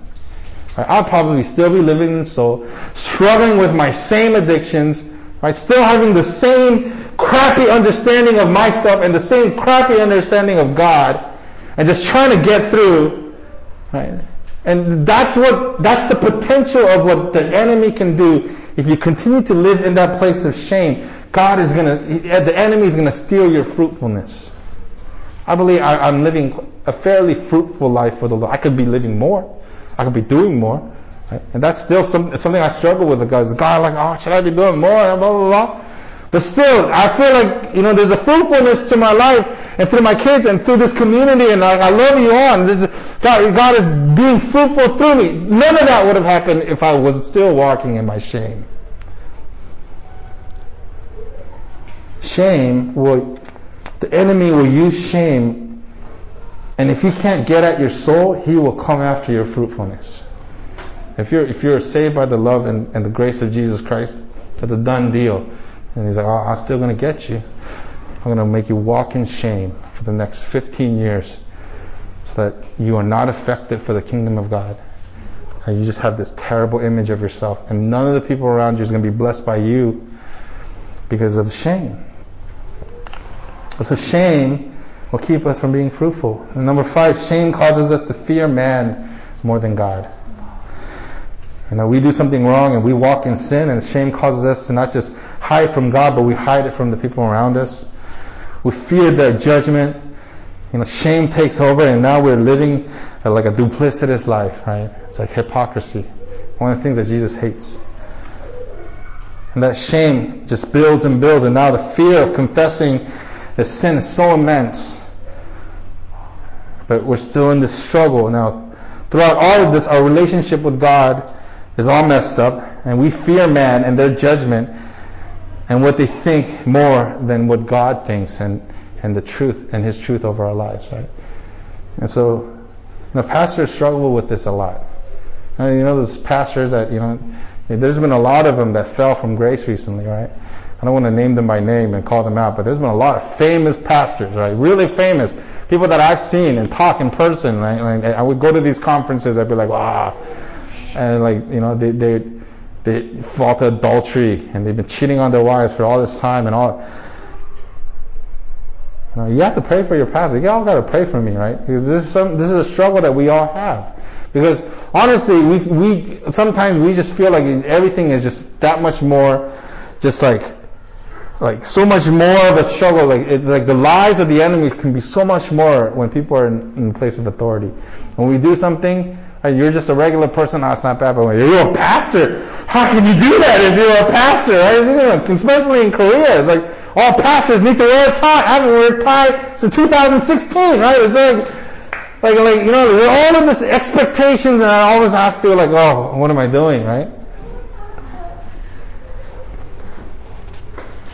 Right, I'll probably still be living in Seoul, struggling with my same addictions, right, still having the same crappy understanding of myself and the same crappy understanding of God, and just trying to get through, right? And that's what, that's the potential of what the enemy can do if you continue to live in that place of shame, God is to, the enemy is to steal your fruitfulness. I believe I, am living a fairly fruitful life for the Lord. I could be living more. I could be doing more. Right? And that's still some, something I struggle with because God, like, oh, should I be doing more? Blah, blah, blah. But still, I feel like, you know, there's a fruitfulness to my life and through my kids and through this community and I, I love you all and God, God is being fruitful through me. None of that would have happened if I was still walking in my shame. Shame will, the enemy will use shame and if he can't get at your soul, he will come after your fruitfulness. If you're, if you're saved by the love and, and the grace of Jesus Christ, that's a done deal. And he's like, oh, I'm still going to get you. I'm going to make you walk in shame for the next 15 years so that you are not effective for the kingdom of God. And you just have this terrible image of yourself. And none of the people around you is going to be blessed by you because of shame. So shame will keep us from being fruitful. And number five, shame causes us to fear man more than God. You know, we do something wrong and we walk in sin, and shame causes us to not just hide from God, but we hide it from the people around us. We fear their judgment. You know, shame takes over, and now we're living like a duplicitous life, right? It's like hypocrisy. One of the things that Jesus hates. And that shame just builds and builds, and now the fear of confessing the sin is so immense. But we're still in this struggle. Now, throughout all of this, our relationship with God is all messed up, and we fear man and their judgment and what they think more than what God thinks and, and the truth and His truth over our lives, right? And so, you know, pastors struggle with this a lot. You know, those pastors that, you know, there's been a lot of them that fell from grace recently, right? I don't want to name them by name and call them out, but there's been a lot of famous pastors, right? Really famous. People that I've seen and talk in person, right? Like, I would go to these conferences, I'd be like, wow, and like you know they they they fall to adultery and they've been cheating on their wives for all this time and all. You know, you have to pray for your pastor. You all got to pray for me, right? Because this is some this is a struggle that we all have. Because honestly, we we sometimes we just feel like everything is just that much more, just like like so much more of a struggle. Like it's like the lies of the enemy can be so much more when people are in, in place of authority. When we do something Hey, you're just a regular person. Ah, That's not bad, but when you're a pastor, how can you do that if you're a pastor? Right? Especially in Korea, it's like all pastors need to wear a tie. I haven't worn a tie since 2016, right? It's like, like, like you know, all of this expectations, and I always have to feel like, oh, what am I doing, right?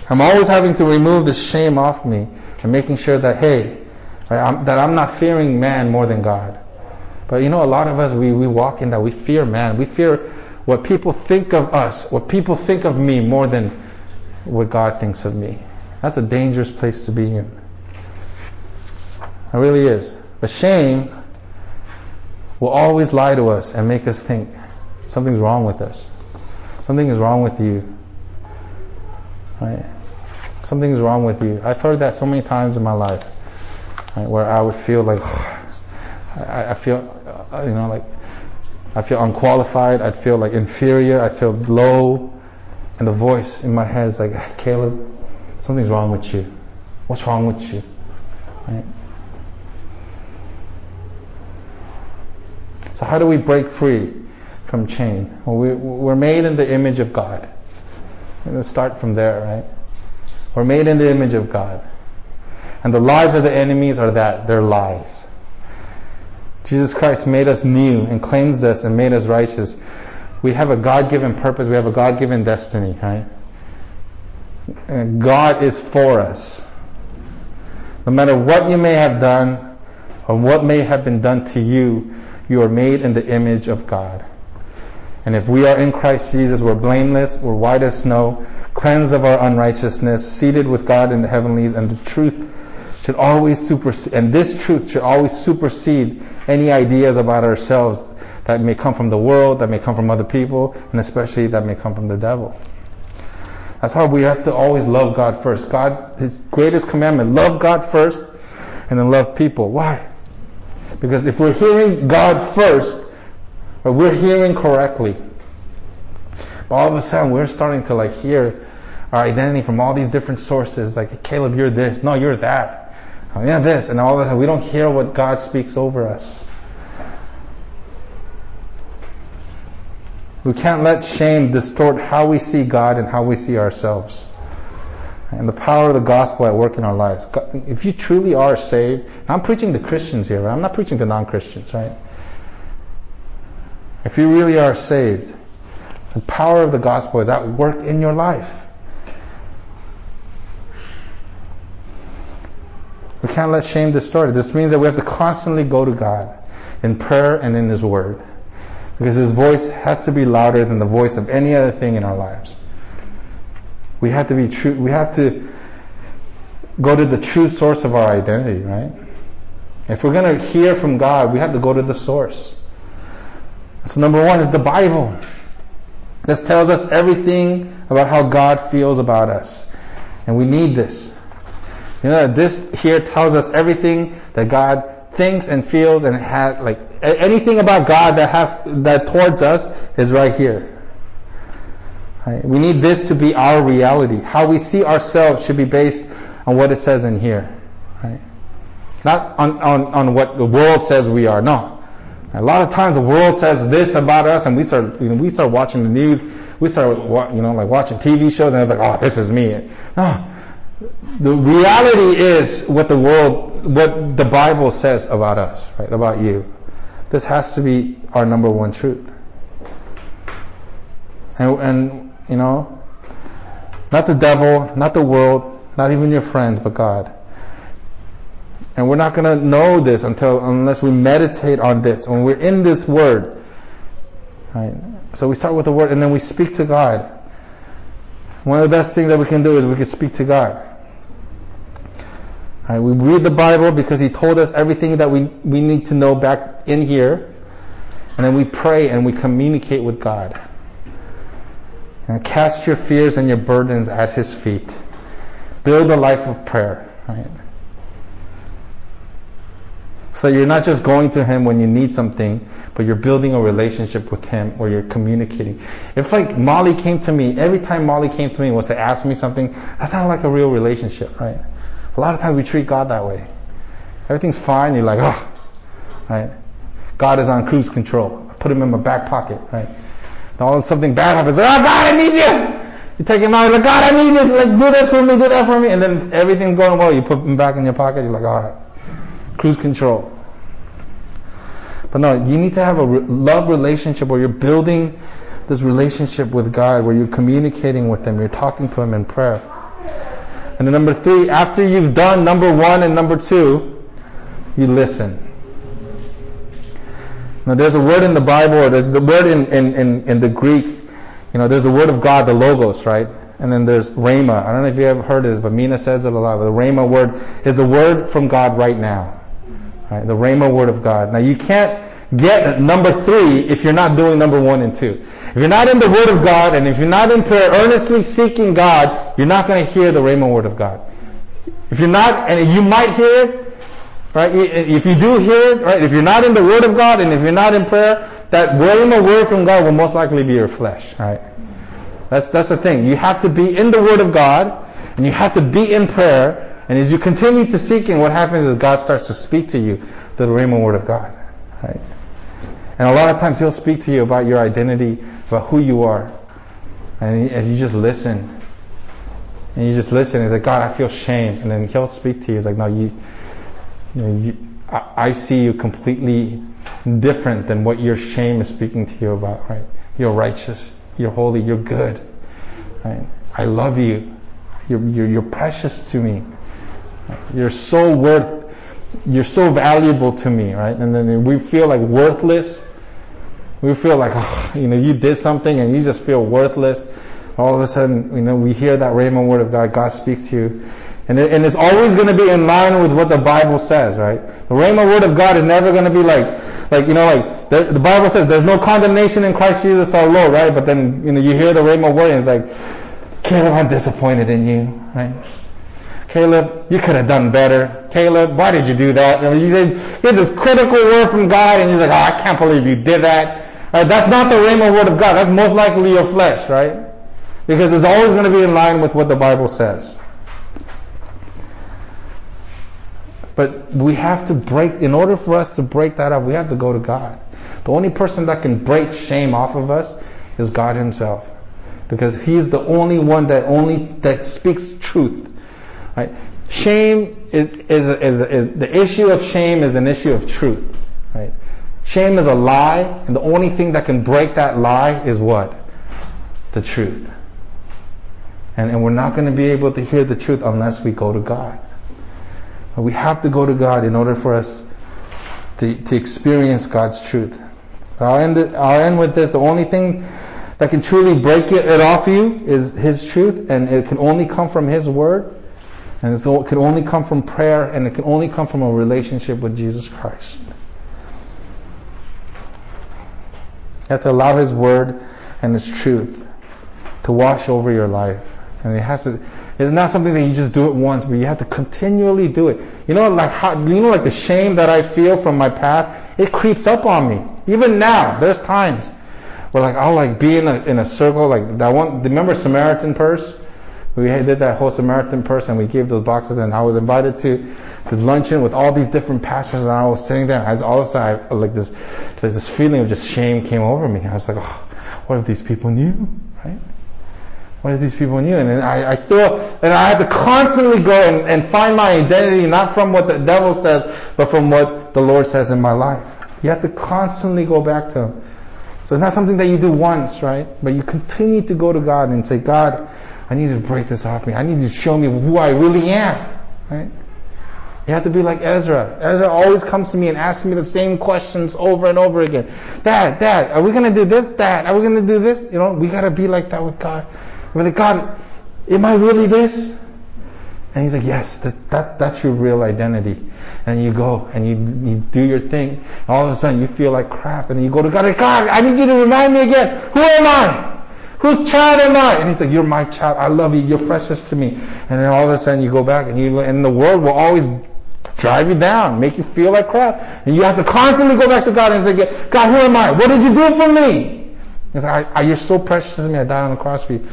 I'm always having to remove the shame off me and making sure that, hey, right, I'm, that I'm not fearing man more than God. But you know, a lot of us, we, we walk in that. We fear man. We fear what people think of us, what people think of me more than what God thinks of me. That's a dangerous place to be in. It really is. But shame will always lie to us and make us think something's wrong with us. Something is wrong with you. Right? Something is wrong with you. I've heard that so many times in my life, right, where I would feel like, I, I feel, uh, you know, like I feel unqualified. I'd feel like inferior. I feel low, and the voice in my head is like, Caleb, something's wrong with you. What's wrong with you? Right? So how do we break free from chain? Well, we, we're made in the image of God. Let's start from there, right? We're made in the image of God. And the lies of the enemies are that, they're lies. Jesus Christ made us new and cleansed us and made us righteous. We have a God-given purpose. We have a God-given destiny, right? And God is for us. No matter what you may have done or what may have been done to you, you are made in the image of God. And if we are in Christ Jesus, we're blameless, we're white as snow, cleansed of our unrighteousness, seated with God in the heavenlies, and the truth should always supersede, and this truth should always supersede any ideas about ourselves that may come from the world, that may come from other people, and especially that may come from the devil. That's how we have to always love God first. God, His greatest commandment, love God first, and then love people. Why? Because if we're hearing God first, we're hearing correctly, but all of a sudden we're starting to like hear our identity from all these different sources, like Caleb, you're this, no, you're that oh, yeah, this, and all of a sudden we don't hear what God speaks over us. We can't let shame distort how we see God and how we see ourselves. and the power of the gospel at work in our lives. If you truly are saved, I'm preaching to Christians here, right? I'm not preaching to non-Christians, right? If you really are saved, the power of the gospel is at work in your life. We can't let shame distort it. This means that we have to constantly go to God in prayer and in His Word. Because His voice has to be louder than the voice of any other thing in our lives. We have to be true. We have to go to the true source of our identity, right? If we're going to hear from God, we have to go to the source. So number one is the Bible. This tells us everything about how God feels about us. And we need this. You know, this here tells us everything that God thinks and feels and has, like, anything about God that has, that towards us is right here. Right? We need this to be our reality. How we see ourselves should be based on what it says in here. Right? Not on, on, on what the world says we are. No. A lot of times the world says this about us and we start, you know, we start watching the news, we start, you know, like watching TV shows and it's like, oh, this is me. No. The reality is what the world, what the Bible says about us, right? About you. This has to be our number one truth. And, and you know? Not the devil, not the world, not even your friends, but God. And we're not going to know this until unless we meditate on this. When we're in this word, right? So we start with the word and then we speak to God. One of the best things that we can do is we can speak to God. Right? We read the Bible because He told us everything that we, we need to know back in here. And then we pray and we communicate with God. And cast your fears and your burdens at His feet. Build a life of prayer, right? So you're not just going to Him when you need something, but you're building a relationship with Him or you're communicating. If like Molly came to me, every time Molly came to me was to ask me something, that's not like a real relationship, right? A lot of times we treat God that way. Everything's fine, you're like, oh, right? God is on cruise control. I put him in my back pocket, right? all something bad happens, oh God, I need you. You take him out, like God, I need you. Like do this for me, do that for me, and then everything's going well. You put him back in your pocket. You're like, all right, cruise control. But no, you need to have a re- love relationship where you're building this relationship with God, where you're communicating with Him, you're talking to Him in prayer. And then number three, after you've done number one and number two, you listen. Now, there's a word in the Bible, or the word in, in, in, in the Greek, you know, there's a word of God, the logos, right? And then there's rhema. I don't know if you ever heard this, but Mina says it a lot. But the rhema word is the word from God right now. Right? The rhema word of God. Now you can't get number three if you're not doing number one and two. If you're not in the word of God and if you're not in prayer earnestly seeking God, you're not going to hear the rhema word of God. If you're not, and you might hear it, Right? If you do hear it, right? If you're not in the Word of God and if you're not in prayer, that rhema word from God will most likely be your flesh. Right? That's that's the thing. You have to be in the Word of God and you have to be in prayer. And as you continue to seek Him, what happens is God starts to speak to you the rhema word of God. Right? And a lot of times He'll speak to you about your identity, about who you are. And, and you just listen. And you just listen. He's like, God, I feel shame. And then He'll speak to you. He's like, no, you, you know, you, I, I see you completely different than what your shame is speaking to you about, right? You're righteous, you're holy, you're good, right? I love you. You're, you're, you're precious to me. You're so worth, you're so valuable to me, right? And then we feel like worthless. We feel like, oh, you know, you did something and you just feel worthless. All of a sudden, you know, we hear that rhema word of God. God speaks to you and, it, and it's always going to be in line with what the Bible says, right? The Rhema word of God is never going to be like, like, you know, like, the, the, Bible says there's no condemnation in Christ Jesus our Lord, right? But then, you know, you hear the Rhema word and it's like, Caleb, I'm disappointed in you, right? Caleb, you could have done better. Caleb, why did you do that? You, know, you, get this critical word from God and you're like, oh, I can't believe you did that. Right? That's not the Rhema word of God. That's most likely your flesh, right? Because it's always going to be in line with what the Bible says. But we have to break, in order for us to break that up, we have to go to God. The only person that can break shame off of us is God Himself. because He's the only one that only that speaks truth. Right? Shame is, is, is, is the issue of shame is an issue of truth. Right? Shame is a lie, and the only thing that can break that lie is what? The truth. And, and we're not going to be able to hear the truth unless we go to God. But we have to go to God in order for us to, to experience God's truth. I'll end, it, I'll end with this. The only thing that can truly break it, it off you is His truth, and it can only come from His Word. And so it can only come from prayer, and it can only come from a relationship with Jesus Christ. You have to allow His Word and His truth to wash over your life. And it has to, it's not something that you just do it once, but you have to continually do it. You know, like how, you know, like the shame that I feel from my past, it creeps up on me. Even now, there's times where like I'll like be in a, in a circle, like that one, remember Samaritan's Purse? We did that whole Samaritan person. we gave those boxes and I was invited to the luncheon with all these different pastors and I was sitting there and I was all of a sudden I, like this, this feeling of just shame came over me. I was like, oh, what if these people knew, right? What if these people knew? And I, I still, and I had to constantly go and, and find my identity not from what the devil says, but from what the Lord says in my life. You have to constantly go back to Him. So it's not something that you do once, right? But you continue to go to God and say, God, I need to break this off me. I need to show me who I really am, right? You have to be like Ezra. Ezra always comes to me and asks me the same questions over and over again. Dad, Dad, are we to do this? Dad, are we to do this? You know, we got to be like that with God. We're like, God, am I really this? And he's like, yes, that, that's, that's your real identity. And you go and you, you do your thing. All of a sudden you feel like crap. And you go to God, God, I need you to remind me again. Who am I? Whose child am I? And he's like, you're my child. I love you. You're precious to me. And then all of a sudden you go back and you, and the world will always drive you down, make you feel like crap. And you have to constantly go back to God and say, God, who am I? What did you do for me? He's like, I, I, you're so precious to me. I died on the cross for you.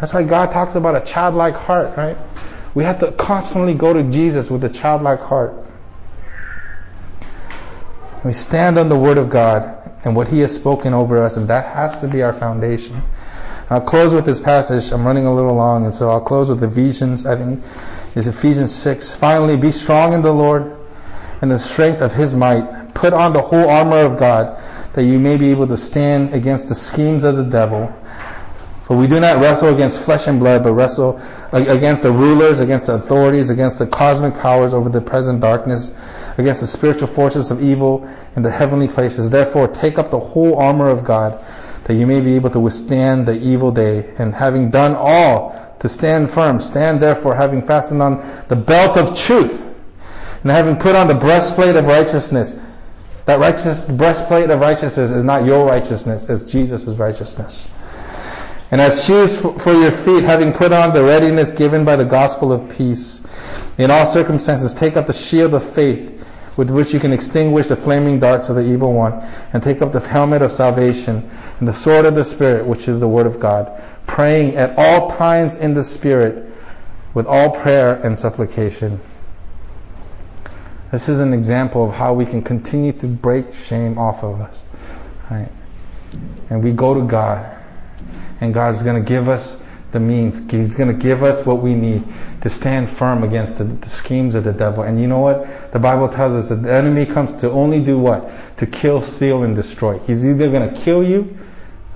That's why God talks about a childlike heart, right? We have to constantly go to Jesus with a childlike heart. We stand on the Word of God and what He has spoken over us, and that has to be our foundation. I'll close with this passage. I'm running a little long, and so I'll close with Ephesians. I think is Ephesians 6. Finally, be strong in the Lord and the strength of His might. Put on the whole armor of God, that you may be able to stand against the schemes of the devil. For we do not wrestle against flesh and blood, but wrestle against the rulers, against the authorities, against the cosmic powers over the present darkness, against the spiritual forces of evil in the heavenly places. Therefore, take up the whole armor of God, that you may be able to withstand the evil day, and having done all, to stand firm. Stand therefore, having fastened on the belt of truth, and having put on the breastplate of righteousness. That righteous breastplate of righteousness is not your righteousness, it's Jesus' righteousness. And as shoes for your feet, having put on the readiness given by the gospel of peace, in all circumstances take up the shield of faith with which you can extinguish the flaming darts of the evil one, and take up the helmet of salvation and the sword of the Spirit, which is the word of God, praying at all times in the Spirit with all prayer and supplication. This is an example of how we can continue to break shame off of us. Right? And we go to God and God's going to give us the means. He's going to give us what we need to stand firm against the, the, schemes of the devil. And you know what? The Bible tells us that the enemy comes to only do what? To kill, steal, and destroy. He's either going to kill you,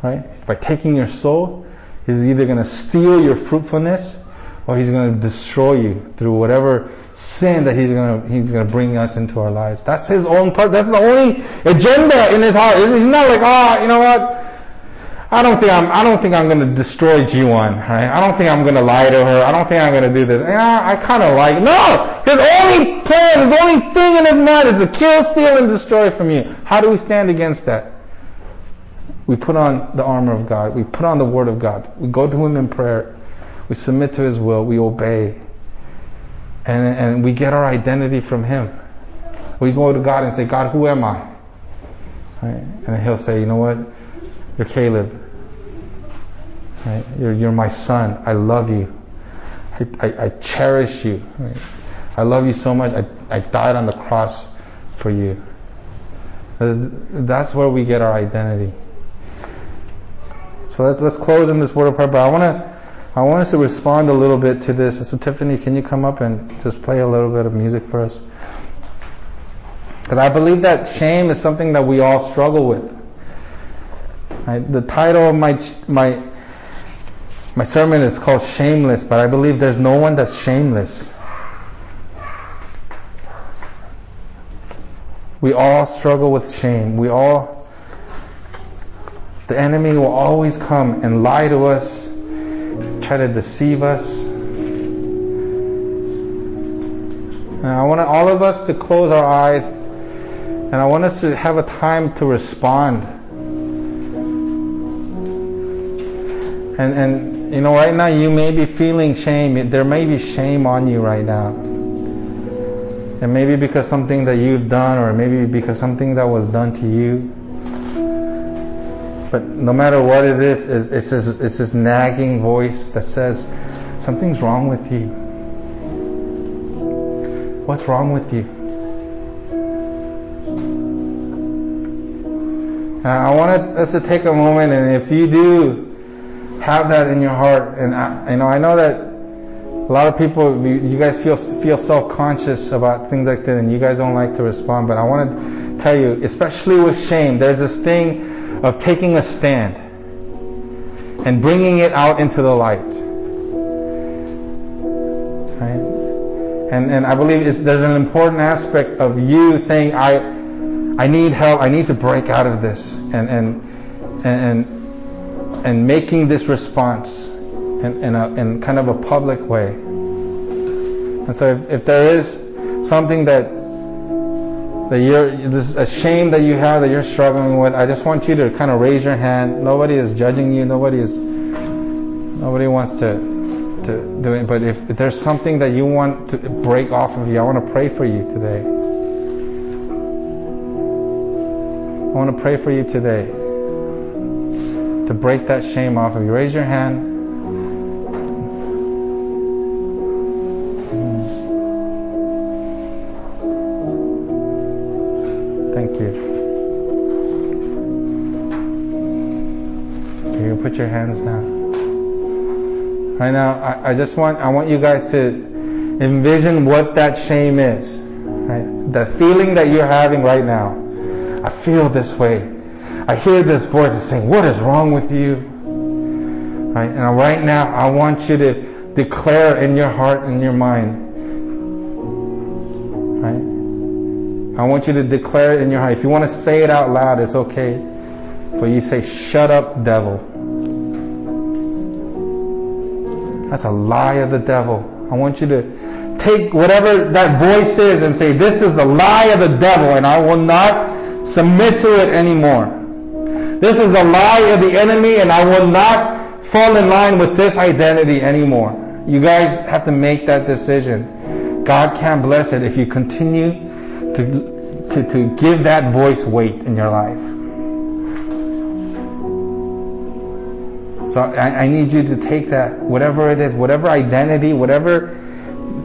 right, by taking your soul. He's either going to steal your fruitfulness, or he's going to destroy you through whatever sin that he's going to he's going to bring us into our lives. That's his own part. That's the only agenda in his heart. He's not like, oh, you know what? I don't think I'm, I don't think I'm going to destroy G1, right? I don't think I'm going to lie to her. I don't think I'm going to do this. Yeah, I kind of like, no! His only plan, his only thing in his mind is to kill, steal, and destroy from you. How do we stand against that? We put on the armor of God. We put on the word of God. We go to him in prayer. We submit to his will. We obey. And, and we get our identity from him. We go to God and say, God, who am I? Right? And he'll say, you know what? You're Caleb. Right? You're, you're my son. I love you. I, I, I cherish you. Right? I love you so much. I, I died on the cross for you. Uh, that's where we get our identity. So let's let's close in this word of prayer. But I want to I want us to respond a little bit to this. And so Tiffany, can you come up and just play a little bit of music for us? Because I believe that shame is something that we all struggle with. Right? The title of my my my sermon is called Shameless, but I believe there's no one that's shameless. We all struggle with shame. We all the enemy will always come and lie to us, try to deceive us. And I want all of us to close our eyes and I want us to have a time to respond. And, and, you know, right now you may be feeling shame. There may be shame on you right now. And maybe because something that you've done, or maybe because something that was done to you. But no matter what it is, it's this, it's this nagging voice that says, something's wrong with you. What's wrong with you? And I want us to take a moment, and if you do have that in your heart, and I, you know, I know that a lot of people, you guys feel feel self-conscious about things like that, and you guys don't like to respond. But I want to tell you, especially with shame, there's this thing of taking a stand and bringing it out into the light. Right? And and I believe there's an important aspect of you saying, I I need help. I need to break out of this, and and and and making this response in, in, a, in kind of a public way. And so, if, if there is something that that you're this a shame that you have that you're struggling with, I just want you to kind of raise your hand. Nobody is judging you. Nobody is nobody wants to to do it. But if, if there's something that you want to break off of you, I want to pray for you today. I want to pray for you today to break that shame off of you. Raise your hand. Thank you. You put your hands down. Right now, I, I just want I want you guys to envision what that shame is. Right? The feeling that you're having right now. I feel this way. I hear this voice saying, What is wrong with you? Right? And right now, I want you to declare in your heart and your mind. Right? I want you to declare it in your heart. If you want to say it out loud, it's okay. But you say, Shut up, devil. That's a lie of the devil. I want you to take whatever that voice is and say, This is the lie of the devil, and I will not submit to it anymore. This is a lie of the enemy, and I will not fall in line with this identity anymore. You guys have to make that decision. God can't bless it if you continue to, to, to give that voice weight in your life. So I, I need you to take that, whatever it is, whatever identity, whatever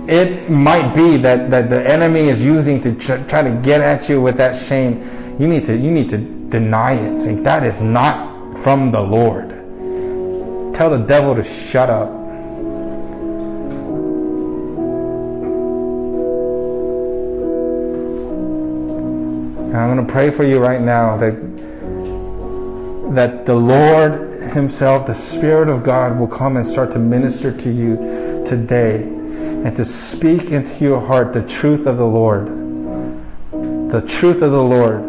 it might be that, that the enemy is using to try to get at you with that shame you need to you need to deny it. Say that is not from the Lord. Tell the devil to shut up. And I'm going to pray for you right now that that the Lord himself, the Spirit of God will come and start to minister to you today and to speak into your heart the truth of the Lord. The truth of the Lord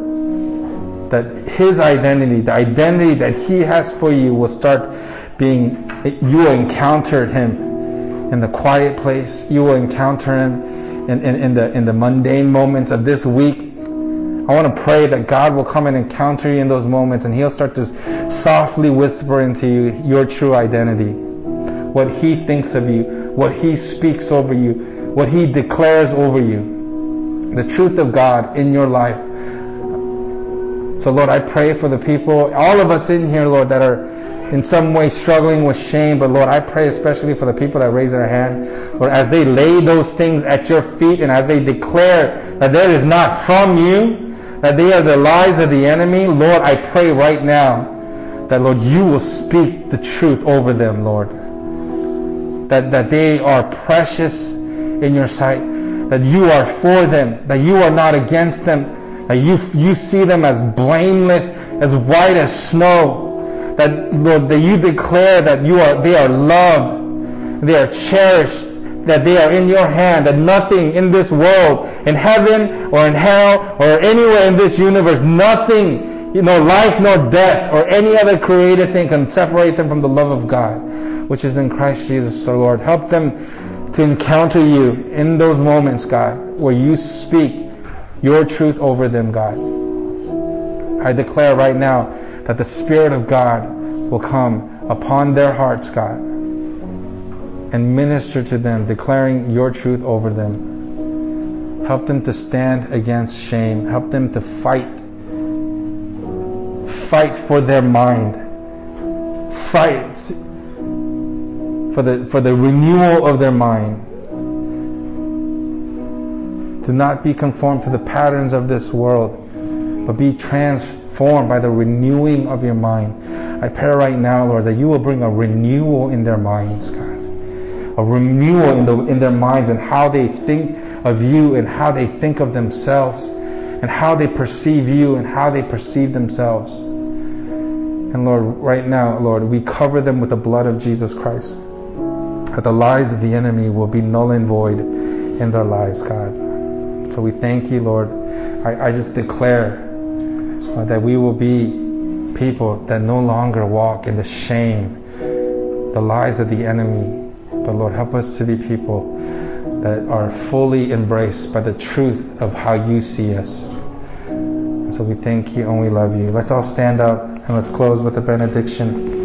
that his identity, the identity that he has for you will start being, you will encounter him in the quiet place. You will encounter him in, in, in, the, in the mundane moments of this week. I want to pray that God will come and encounter you in those moments and he'll start to softly whisper into you your true identity. What he thinks of you, what he speaks over you, what he declares over you. The truth of God in your life so, Lord, I pray for the people, all of us in here, Lord, that are in some way struggling with shame. But, Lord, I pray especially for the people that raise their hand. Lord, as they lay those things at your feet and as they declare that there is not from you, that they are the lies of the enemy, Lord, I pray right now that, Lord, you will speak the truth over them, Lord. That, that they are precious in your sight, that you are for them, that you are not against them, that you, you see them as blameless, as white as snow, that, Lord, that you declare that you are, they are loved, they are cherished, that they are in your hand, that nothing in this world, in heaven or in hell or anywhere in this universe, nothing, you know, life nor death or any other created thing can separate them from the love of God, which is in Christ Jesus, our Lord. Help them to encounter you in those moments, God, where you speak your truth over them, God. I declare right now that the Spirit of God will come upon their hearts, God and minister to them, declaring your truth over them. Help them to stand against shame. Help them to fight. Fight for their mind. Fight for the, for the renewal of their mind. To not be conformed to the patterns of this world, but be transformed by the renewing of your mind. I pray right now, Lord, that you will bring a renewal in their minds, God a renewal in, the, in their minds and how they think of you and how they think of themselves and how they perceive you and how they perceive themselves. And Lord, right now, Lord, we cover them with the blood of Jesus Christ. That the lies of the enemy will be null and void in their lives, God. So we thank you, Lord. I, I just declare uh, that we will be people that no longer walk in the shame, the lies of the enemy, but Lord, help us to be people that are fully embraced by the truth of how you see us. And so we thank you and we love you. Let's all stand up and let's close with a benediction.